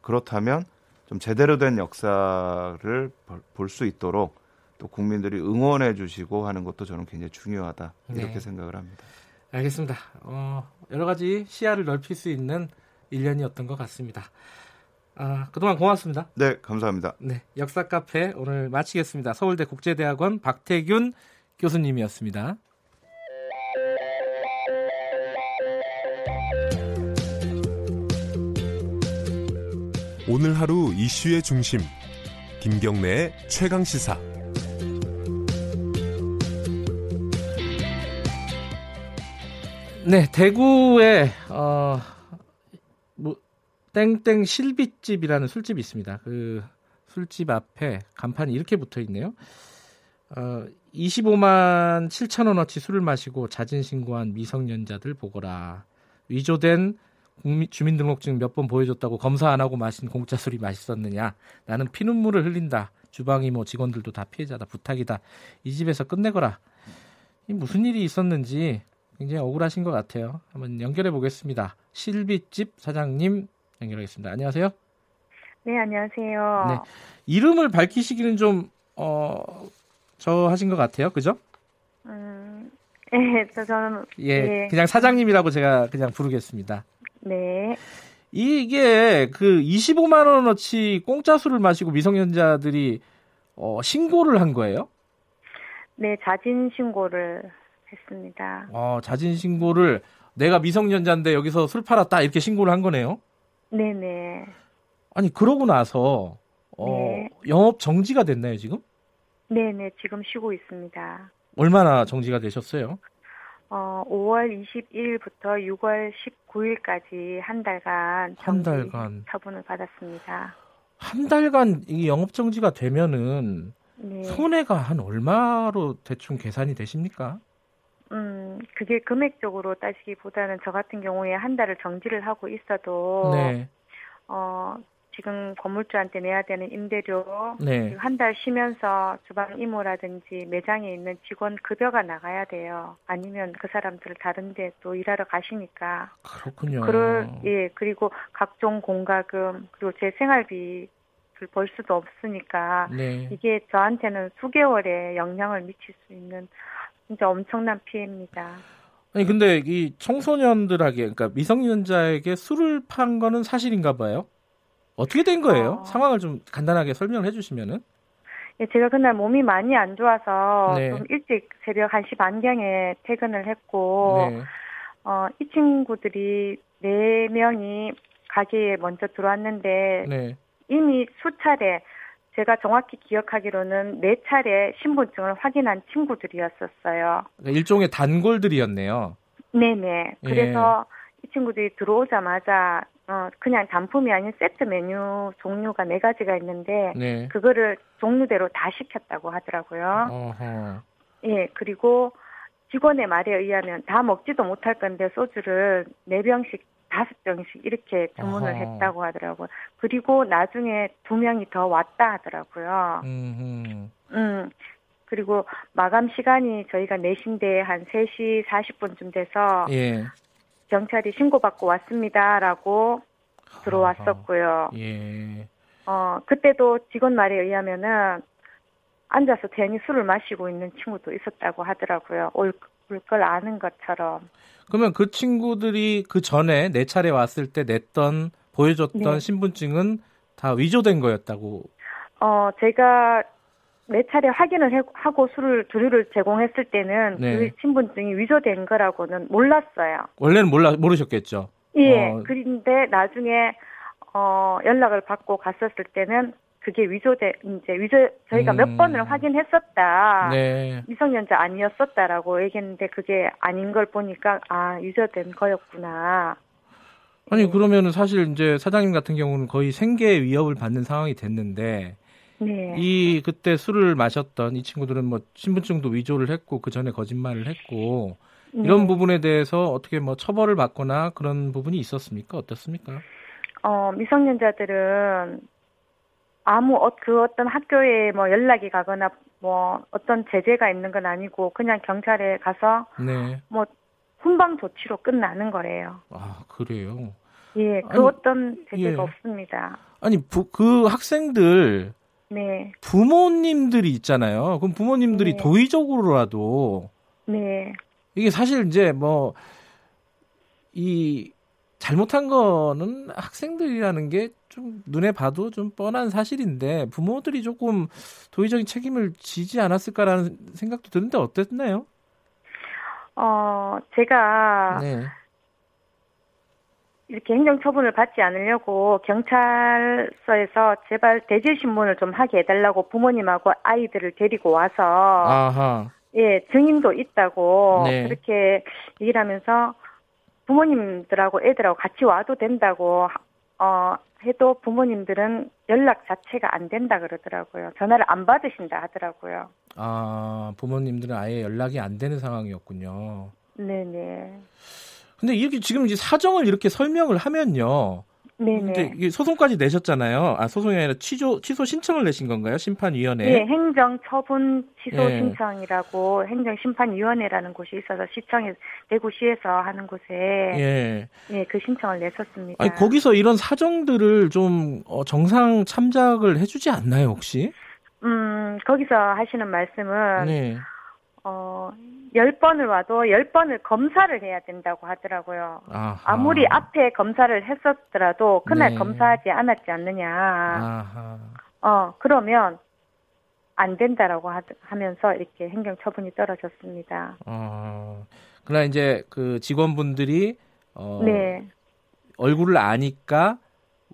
S11: 그렇다면 좀 제대로 된 역사를 볼 수 있도록 또 국민들이 응원해 주시고 하는 것도 저는 굉장히 중요하다 이렇게 네. 생각을 합니다.
S2: 알겠습니다. 어, 여러 가지 시야를 넓힐 수 있는 1년이었던 것 같습니다. 아, 그동안 고맙습니다.
S11: 네, 감사합니다.
S2: 네, 역사 카페 오늘 마치겠습니다. 서울대 국제대학원 박태균 교수님이었습니다.
S1: 오늘 하루 이슈의 중심 김경래의 최강 시사.
S2: 네, 대구에 어, 뭐 땡땡 실비집이라는 술집이 있습니다. 그 술집 앞에 간판이 이렇게 붙어 있네요. 어, 25만 7천 원어치 술을 마시고 자진 신고한 미성년자들 보거라. 위조된 국민, 주민등록증 몇 번 보여줬다고 검사 안 하고 마신 공짜 술이 맛있었느냐? 나는 피눈물을 흘린다. 주방이 뭐 직원들도 다 피해자다. 부탁이다. 이 집에서 끝내거라. 이 무슨 일이 있었는지 굉장히 억울하신 것 같아요. 한번 연결해 보겠습니다. 실비집 사장님 연결하겠습니다. 안녕하세요.
S12: 네, 안녕하세요. 네.
S2: 이름을 밝히시기는 좀, 어, 저 하신 것 같아요. 그죠? 음,
S12: 네, 저, 저는.
S2: 예, 예, 그냥 사장님이라고 제가 그냥 부르겠습니다.
S12: 네.
S2: 이게 그 25만 원어치 공짜 술을 마시고 미성년자들이 어, 신고를 한 거예요?
S12: 네, 자진 신고를 했습니다.
S2: 어, 자진 신고를 내가 미성년자인데 여기서 술 팔았다 이렇게 신고를 한 거네요.
S12: 네네.
S2: 아니 그러고 나서 어, 네. 영업 정지가 됐나요 지금?
S12: 네네 지금 쉬고 있습니다.
S2: 얼마나 정지가 되셨어요?
S12: 어, 5월 21일부터 6월 19일까지 한 달간
S2: 한 달간
S12: 처분을 받았습니다.
S2: 한 달간 이 영업 정지가 되면은 네. 손해가 한 얼마로 대충 계산이 되십니까?
S12: 음, 그게 금액적으로 따지기보다는 저 같은 경우에 한 달을 정지를 하고 있어도 네. 어, 지금 건물주한테 내야 되는 임대료 네. 한 달 쉬면서 주방 이모라든지 매장에 있는 직원 급여가 나가야 돼요. 아니면 그 사람들 다른 데 또 일하러 가시니까.
S2: 그렇군요.
S12: 그럴 예 그리고 각종 공과금 그리고 제 생활비 를벌 수도 없으니까 네. 이게 저한테는 수개월에 영향을 미칠 수 있는 진짜 엄청난 피해입니다.
S2: 아니 근데 이 청소년들에게 그러니까 미성년자에게 술을 판 거는 사실인가 봐요. 어떻게 된 거예요? 어... 상황을 좀 간단하게 설명을 해주시면은.
S12: 예, 제가 그날 몸이 많이 안 좋아서 네. 좀 일찍 새벽 1시 반경에 퇴근을 했고 네. 어, 이 친구들이 네 명이 가게에 먼저 들어왔는데 네. 이미 수차례 제가 정확히 기억하기로는 네 차례 신분증을 확인한 친구들이었었어요.
S2: 그러니까 일종의 단골들이었네요.
S12: 네네. 예. 그래서 이 친구들이 들어오자마자 어 그냥 단품이 아닌 세트 메뉴 종류가 네 가지가 있는데 네. 그거를 종류대로 다 시켰다고 하더라고요. 어허. 예 그리고 직원의 말에 의하면 다 먹지도 못할 건데 소주를 네 병씩 다섯 병씩 이렇게 주문을 어허. 했다고 하더라고요. 그리고 나중에 두 명이 더 왔다 하더라고요. 음흠. 음. 그리고 마감 시간이 저희가 4시인데 한 3시 40분쯤 돼서 예. 경찰이 신고받고 왔습니다라고 들어왔었고요. 예. 어, 그때도 직원 말에 의하면은 앉아서 괜히 술을 마시고 있는 친구도 있었다고 하더라고요. 올 걸 아는 것처럼.
S2: 그러면 그 친구들이 그 전에 내 차례 왔을 때 냈던 보여줬던 네. 신분증은 다 위조된 거였다고?
S12: 어, 제가 내 차례 확인을 하고 술을 두류를 제공했을 때는 네. 그 신분증이 위조된 거라고는 몰랐어요.
S2: 원래는 몰라 모르셨겠죠.
S12: 예. 어. 그런데 나중에 어 연락을 받고 갔었을 때는 그게 위조돼 이제 위조 저희가 음. 몇 번을 확인했었다. 네. 미성년자 아니었었다라고 얘기했는데 그게 아닌 걸 보니까 아 위조된 거였구나.
S2: 아니 네. 그러면은 사실 이제 사장님 같은 경우는 거의 생계 위협을 받는 상황이 됐는데 네. 이 그때 술을 마셨던 이 친구들은 뭐 신분증도 위조를 했고 그 전에 거짓말을 했고 이런 네. 부분에 대해서 어떻게 뭐 처벌을 받거나 그런 부분이 있었습니까? 어떻습니까?
S12: 어 미성년자들은 아무 어, 그 어떤 학교에 뭐 연락이 가거나 뭐 어떤 제재가 있는 건 아니고 그냥 경찰에 가서 네. 뭐 훈방 조치로 끝나는 거예요.
S2: 아 그래요?
S12: 예, 그 아니, 어떤 제재가 예. 없습니다.
S2: 아니 부, 그 학생들 네. 부모님들이 있잖아요. 그럼 부모님들이 네. 도의적으로라도 네. 이게 사실 이제 뭐 이 잘못한 거는 학생들이라는 게좀 눈에 봐도 좀 뻔한 사실인데 부모들이 조금 도의적인 책임을 지지 않았을까라는 생각도 드는데 어땠나요?
S12: 어, 제가 네. 이렇게 행정처분을 받지 않으려고 경찰서에서 제발 대질신문을 좀 하게 해달라고 부모님하고 아이들을 데리고 와서 아하. 예 증인도 있다고 네. 그렇게 얘기를 하면서 부모님들하고 애들하고 같이 와도 된다고 어 해도 부모님들은 연락 자체가 안 된다 그러더라고요. 전화를 안 받으신다 하더라고요.
S2: 아 부모님들은 아예 연락이 안 되는 상황이었군요.
S12: 네네.
S2: 근데 이렇게 지금 이제 사정을 이렇게 설명을 하면요. 네네. 이게 소송까지 내셨잖아요. 아 소송이 아니라 취소 취소 신청을 내신 건가요? 심판위원회?
S12: 네, 행정처분 취소 네. 신청이라고 행정심판위원회라는 곳이 있어서 시청에 대구시에서 하는 곳에 예, 예, 그 신청을 냈었습니다.
S2: 아니 거기서 이런 사정들을 좀 어, 정상 참작을 해주지 않나요 혹시?
S12: 음 거기서 하시는 말씀은 네. 어 10번을 와도 10번을 검사를 해야 된다고 하더라고요. 아하. 아무리 앞에 검사를 했었더라도 그날 네. 검사하지 않았지 않느냐. 아하. 어, 그러면 안 된다라고 하, 면서 이렇게 행정 처분이 떨어졌습니다. 어,
S2: 그러나 이제 그 직원분들이 어, 네. 얼굴을 아니까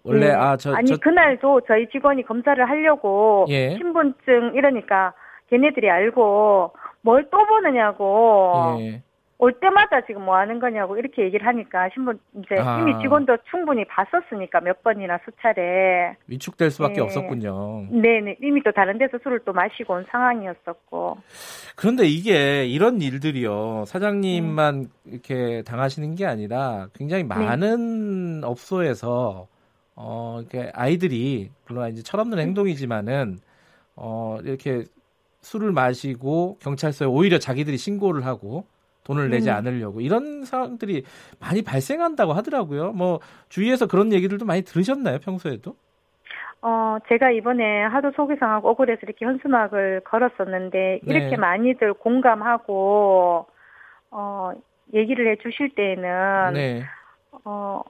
S2: 원래 네. 아저
S12: 아니
S2: 저...
S12: 그날도 저희 직원이 검사를 하려고 예. 신분증 이러니까 걔네들이 알고 뭘 또 보느냐고 예. 올 때마다 지금 뭐 하는 거냐고 이렇게 얘기를 하니까 신분 이제 아. 이미 직원도 충분히 봤었으니까 몇 번이나 수차례
S2: 위축될 수밖에 네. 없었군요.
S12: 네네 이미 또 다른 데서 술을 또 마시고 온 상황이었었고.
S2: 그런데 이게 이런 일들이요 사장님만 음. 이렇게 당하시는 게 아니라 굉장히 네. 많은 네. 업소에서 어 이렇게 아이들이 물론 이제 철없는 음. 행동이지만은 어 이렇게 술을 마시고 경찰서에 오히려 자기들이 신고를 하고 돈을 내지 음. 않으려고 이런 상황들이 많이 발생한다고 하더라고요. 뭐 주위에서 그런 얘기들도 많이 들으셨나요, 평소에도?
S12: 어, 제가 이번에 하도 속이 상하고 억울해서 이렇게 현수막을 걸었었는데 네. 이렇게 많이들 공감하고 어, 얘기를 해 주실 때에는 네. 어,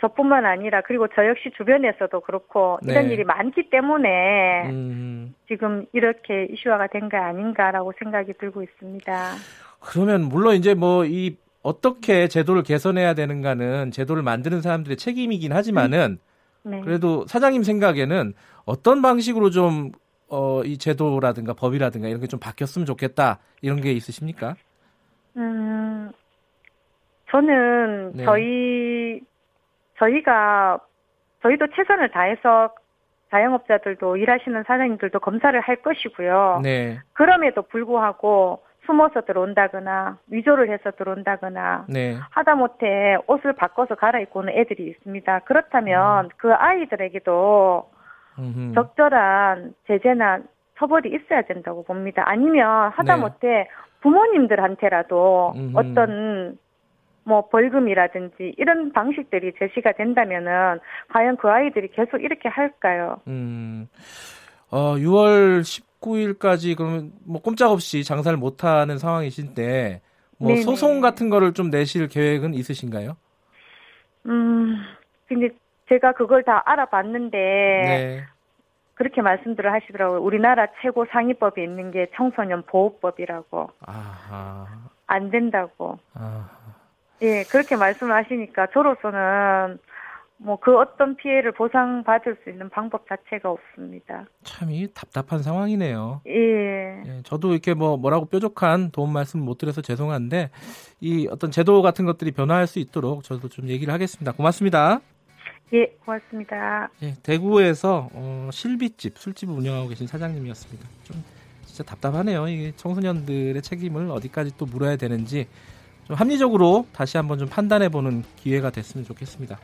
S12: 저뿐만 아니라 그리고 저 역시 주변에서도 그렇고 네. 이런 일이 많기 때문에 음. 지금 이렇게 이슈화가 된 거 아닌가라고 생각이 들고 있습니다.
S2: 그러면 물론 이제 뭐 이 어떻게 제도를 개선해야 되는가는 제도를 만드는 사람들의 책임이긴 하지만은 네. 그래도 사장님 생각에는 어떤 방식으로 좀 어, 이 제도라든가 법이라든가 이런 게 좀 바뀌었으면 좋겠다 이런 게 있으십니까?
S12: 음, 저는 네. 저희 저희가 저희도 최선을 다해서 자영업자들도 일하시는 사장님들도 검사를 할 것이고요. 네. 그럼에도 불구하고 숨어서 들어온다거나 위조를 해서 들어온다거나 네. 하다못해 옷을 바꿔서 갈아입고 오는 애들이 있습니다. 그렇다면 음. 그 아이들에게도 음흠. 적절한 제재나 처벌이 있어야 된다고 봅니다. 아니면 하다못해 네. 부모님들한테라도 음흠. 어떤 뭐 벌금이라든지 이런 방식들이 제시가 된다면은 과연 그 아이들이 계속 이렇게 할까요? 음.
S2: 어, 6월 19일까지 그러면 뭐 꼼짝없이 장사를 못 하는 상황이신데 뭐 네네. 소송 같은 거를 좀 내실 계획은 있으신가요?
S12: 음. 근데 제가 그걸 다 알아봤는데 네. 그렇게 말씀들을 하시더라고요. 우리나라 최고 상위법이 있는 게 청소년 보호법이라고. 아하. 안 된다고. 아하. 예, 그렇게 말씀을 하시니까 저로서는 뭐 그 어떤 피해를 보상받을 수 있는 방법 자체가 없습니다.
S2: 참 이 답답한 상황이네요.
S12: 예.
S2: 예. 저도 이렇게 뭐 뭐라고 뾰족한 도움 말씀 못 드려서 죄송한데 이 어떤 제도 같은 것들이 변화할 수 있도록 저도 좀 얘기를 하겠습니다. 고맙습니다.
S12: 예, 고맙습니다.
S2: 예, 대구에서 어, 실비집 술집을 운영하고 계신 사장님이었습니다. 좀 진짜 답답하네요. 이 청소년들의 책임을 어디까지 또 물어야 되는지 좀 합리적으로 다시 한번 좀 판단해보는 기회가 됐으면 좋겠습니다.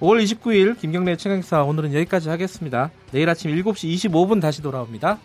S2: 5월 29일 김경래 최강사 오늘은 여기까지 하겠습니다. 내일 아침 7시 25분 다시 돌아옵니다.